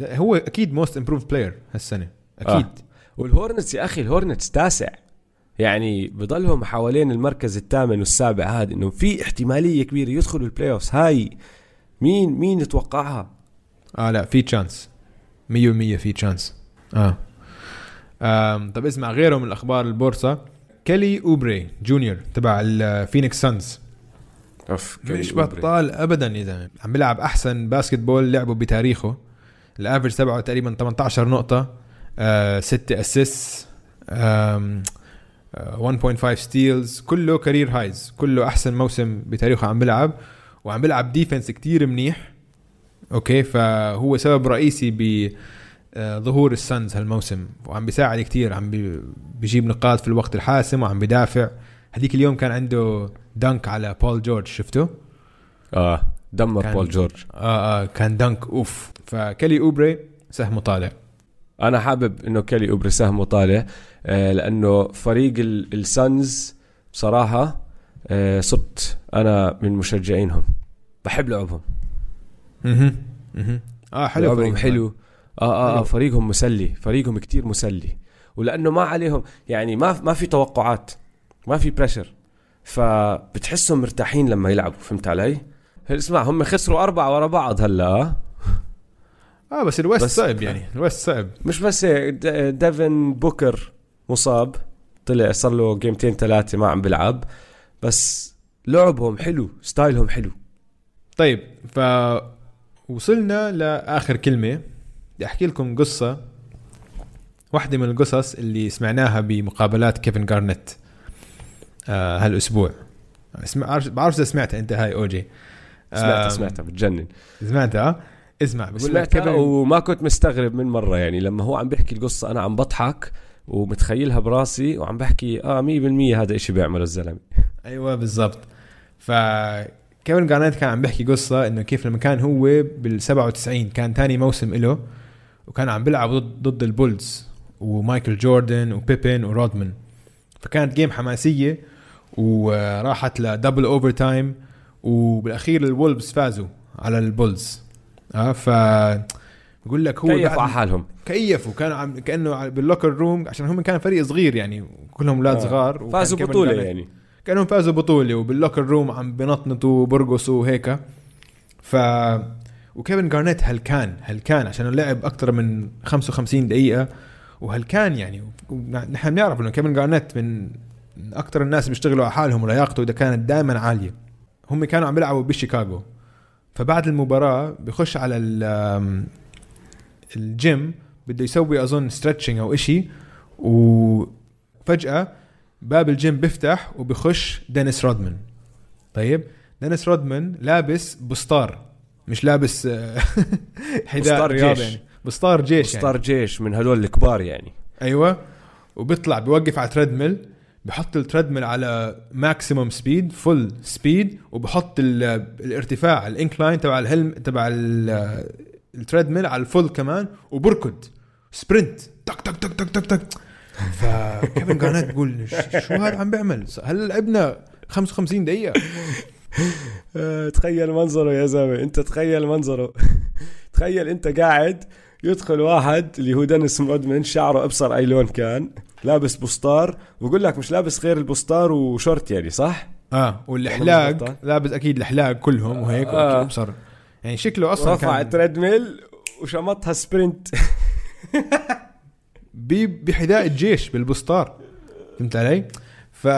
هو أكيد most improved player هالسنة. أكيد. والهورنتس يا أخي الهورنتس تاسع. يعني بضلهم حوالين المركز الثامن والسابع هذا إنه في احتمالية كبيرة يدخلوا ال playoffs هاي مين مين يتوقعها؟ آه لا في chance 100% في chance آه. آم طب اسمع غيره من الأخبار البورصة. كيلي أوبري جونيور تبع الفينيكس سانز أوف مش بطال ابدا يا زلمه عم بيلعب أحسن basketball لعبه بتاريخه. ال average تبعه تقريبا 18 نقطة آه 6 assist 1.5 steals كله career highs كله أحسن موسم بتاريخه عم بيلعب. وعم بيلعب defense كتير منيح. okay فهو سبب رئيسي ب آه، ظهور السانز هالموسم وعم بيساعد كتير عم بي- بيجيب نقاط في الوقت الحاسم وعم بيدافع. هذيك اليوم كان عنده dunk على بول جورج شفته آه دمر كان- بول جورج. آه آه كان dunk أوف. فكيلي أوبري سهمه طالع. أنا حابب إنه كيلي أوبري سهمه طالع آه لأنه فريق ال- السانز بصراحة آه صرت أنا من مشجعينهم. بحب لعبهم. أها أها آه حلو لعبهم فريق حلو. آه آه, حلو. آه فريقهم مسلي. فريقهم كتير مسلي. ولأنه ما عليهم يعني ما ما في توقعات. ما في pressure فبتحسهم مرتاحين لما يلعبوا فهمت علي؟ اسمع هم خسروا أربعة ورا بعض هلا آه. آه بس ال West بس- صعب يعني. ال West صعب. مش بس ديفن بوكر مصاب. طلع صار له game تين ثلاثة ما عم بيلعب. بس لعبهم حلو ستايلهم حلو. طيب ف وصلنا لآخر كلمة. بدي أحكي لكم قصة واحدة من القصص اللي سمعناها بمقابلات كيفن جارنيت آه هالأسبوع. اسمع عارف بعرف إذا سمعتها أنت هاي اوجي سمعتها آم، سمعتها بتجنن. سمعتها؟ اسمع بقول لك سمعتها كيفن وما كنت مستغرب من مرة. يعني لما هو عم بيحكي القصة أنا عم بضحك ومتخيلها براسي وعم بحكي آه 100% هذا إشي بيعمله الزلمة. أيوه بالضبط. ف كيفن جارنيت كان عم بيحكي قصة إنه كيف لما كان هو بال 97 كان تاني موسم له وكان عم بيلعب ضد ضد البولز ومايكل جوردن وبيبن ورودمان. فكانت game حماسية وراحت ل double overtime وبالأخير الولفز فازوا على البولز. آه ف بقول لك هو كيفوا على حالهم. كيفوا كانوا عم كأنه بال locker room عشان هم كان فريق صغير يعني كلهم أولاد آه. صغار فازوا جارنيت- يعني. كانهم فازوا بطوله وبال locker room عم بنطنطوا وبرقصوا وهيك. ف وكيفن جارنيت هلكان هلكان عشان لعب أكثر من 55 دقيقة. وهلكان يعني نحن بنعرف إنه كيفن جارنيت من أكثر الناس بيشتغلوا على حالهم ولياقته ده كانت دائما عالية. هم كانوا عم بيلعبوا بشيكاغو. فبعد المباراة بخش على ال- الجيم بده يسوي أظن stretching أو إشي. وفجأة باب الجيم بيفتح وبخش دينيس رودمان. طيب؟ دينيس رودمان لابس بسطار مش لابس آه، <laughs> حذاء جيش. يعني. بسطار جيش يعني. بسطار جيش من هدول الكبار يعني. أيوه. وبيطلع بيوقف على treadmill بحط ال treadmill على maximum speed full speed وبحط ال- الارتفاع ال incline تبع الهلم تبع ال- ال treadmill على ال full كمان وبركض. sprint تك تك تك تك تك تك. فكيفن جارنيت بيقول "ش- شو هذا عم بيعمل هل لعبنا 55 دقيقة <laughs> آه، تخيل منظره يا زلمة انت تخيل منظره <laughs> تخيل انت قاعد يدخل واحد اللي هو دينيس رودمان شعره أبصر اي لون كان لابس بسطار وبقول لك مش لابس غير البسطار وشورت يعني صح؟ آه والحلاق مزبوط. لابس أكيد الحلاق كلهم وهيك آه. أبصر يعني شكله أصلا رفع كان ال treadmill وشمطها sprint <laughs> بحذاء الجيش بالبسطار فهمت علي؟ ف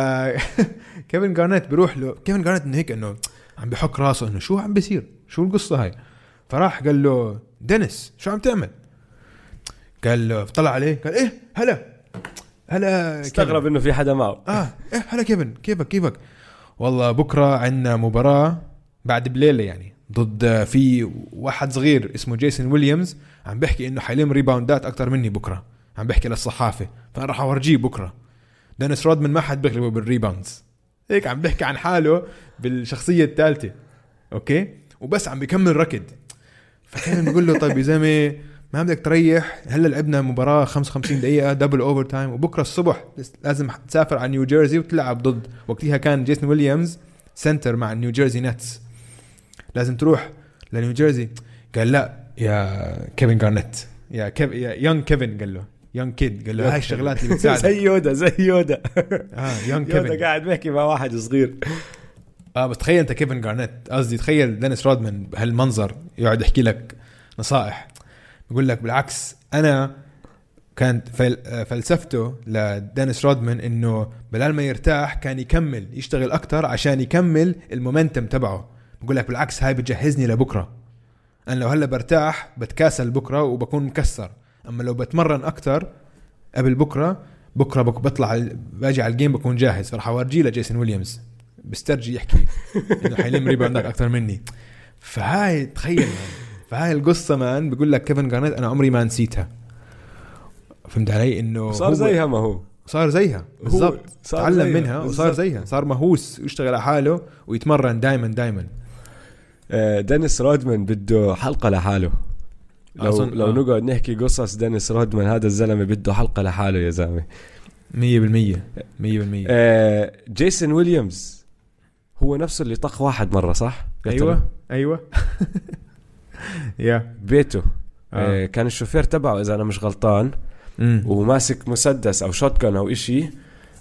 <laughs> كيفن جارنيت بيروح له كيفن جارنيت إنه هيك إنه عم بحك راسه إنه شو عم بيصير؟ شو القصة هاي؟ فراح قال له دينيس شو عم تعمل؟ قال له طلع عليه قال إيه هلا هلا استغرب إنه في حدا معه آه إيه هلا كيفن كيفك كيفك والله بكرة عندنا مباراة بعد بليلة يعني ضد في واحد صغير اسمه جيسون ويليامز عم بيحكي إنه حيلم ريباوندات أكثر مني بكرة عم بيحكي للصحافة فأنا راح أورجيه بكرة. دينيس رودمان ما حد بيغلبه بال rebounds. هيك عم بيحكي عن حاله بالشخصية الثالثة. أوكي؟ وبس عم بيكمل ركض. فكان بيقول له طيب يا زلمة ما بدك تريح هلأ لعبنا مباراة 55 دقيقة double overtime وبكرة الصبح لازم تسافر على نيو جيرسي وتلعب ضد وقتها كان جيسون ويليامز center مع New Jersey Nets. لازم تروح لنيو جيرسي. قال لا يا كيفن جارنيت يا كيف يا young كيفن قال له. young kid قال له هاي الشغلات اللي <laughs> بتساعدك. زي يودا زي يودا. آه young يودا كيفن قاعد بيحكي مع واحد صغير. آه بس تخيل انت كيفن جارنيت قصدي تخيل دينيس رودمان بهالمنظر يقعد يحكي لك نصائح. بيقول لك بالعكس أنا كانت فل- فلسفته لدينيس رودمان إنه بدل ما يرتاح كان يكمل يشتغل أكثر عشان يكمل ال momentum تبعه. بقول لك بالعكس هاي بتجهزني لبكرة. أنا لو هلأ برتاح بتكاسل بكرة وبكون مكسر. أما لو بتمرن أكثر قبل بكرة بكرة بك بطلع باجي على ال game بكون جاهز. فراح أورجيه لجيسون ويليامز. بسترجي يحكي إنه حيلم ريباوندات أكثر مني. فهاي تخيل man. فهاي القصة man بقول لك كيفن جارنيت أنا عمري ما نسيتها. فهمت علي؟ إنه صار زيها ما هو. صار زيها. بالضبط. تعلم زيها، منها وصار بالضبط. زيها. صار مهووس. ويشتغل على حاله ويتمرن دائما دائما آه، دينيس رودمان بده حلقة لحاله. لو أظن- لو آه. نقعد نحكي قصص دينيس رودمان هذا الزلمة بده حلقة لحاله يا زلمة 100% 100% آه جيسون ويليامز هو نفسه اللي طخ واحد مرة صح؟ أيوه أيوه <laughs> يا بيته آه. آه. كان الشوفير تبعه إذا أنا مش غلطان مم. وماسك مسدس أو shotgun أو إشي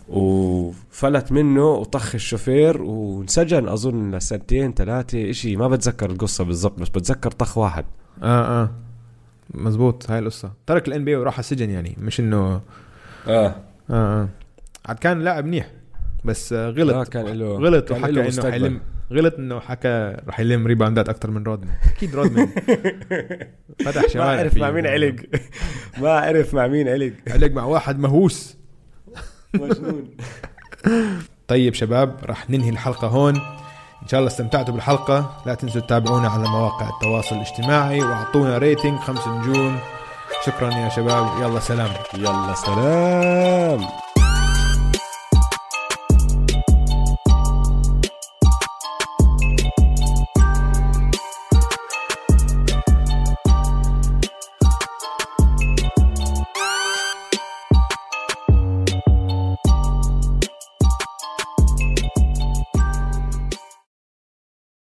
وفلت منه وطخ الشوفير وانسجن أظن لسنتين ثلاثة إشي ما بتذكر القصة بالضبط بس بتذكر طخ واحد آه آه مزبوط هاي القصة. ترك ال NBA وراح على السجن يعني مش إنه آه. آه آه. عاد كان لاعب منيح بس آه غلط لا كان له غلط كان وحكى إنه. حيلم غلط إنه حكى رح يلم ريباوندات أكثر من رودمان. أكيد رودمان. <laughs> فتح ما شوارع عرف. مع مين علق. ما عرف مع مين علق. علق مع واحد مهووس. مجنون. طيب شباب رح ننهي الحلقة هون. إن شاء الله استمتعتوا بالحلقة. لا تنسوا تتابعونا على مواقع التواصل الاجتماعي وأعطونا rating خمس نجوم. شكرا يا شباب. يلا سلام. يلا سلام.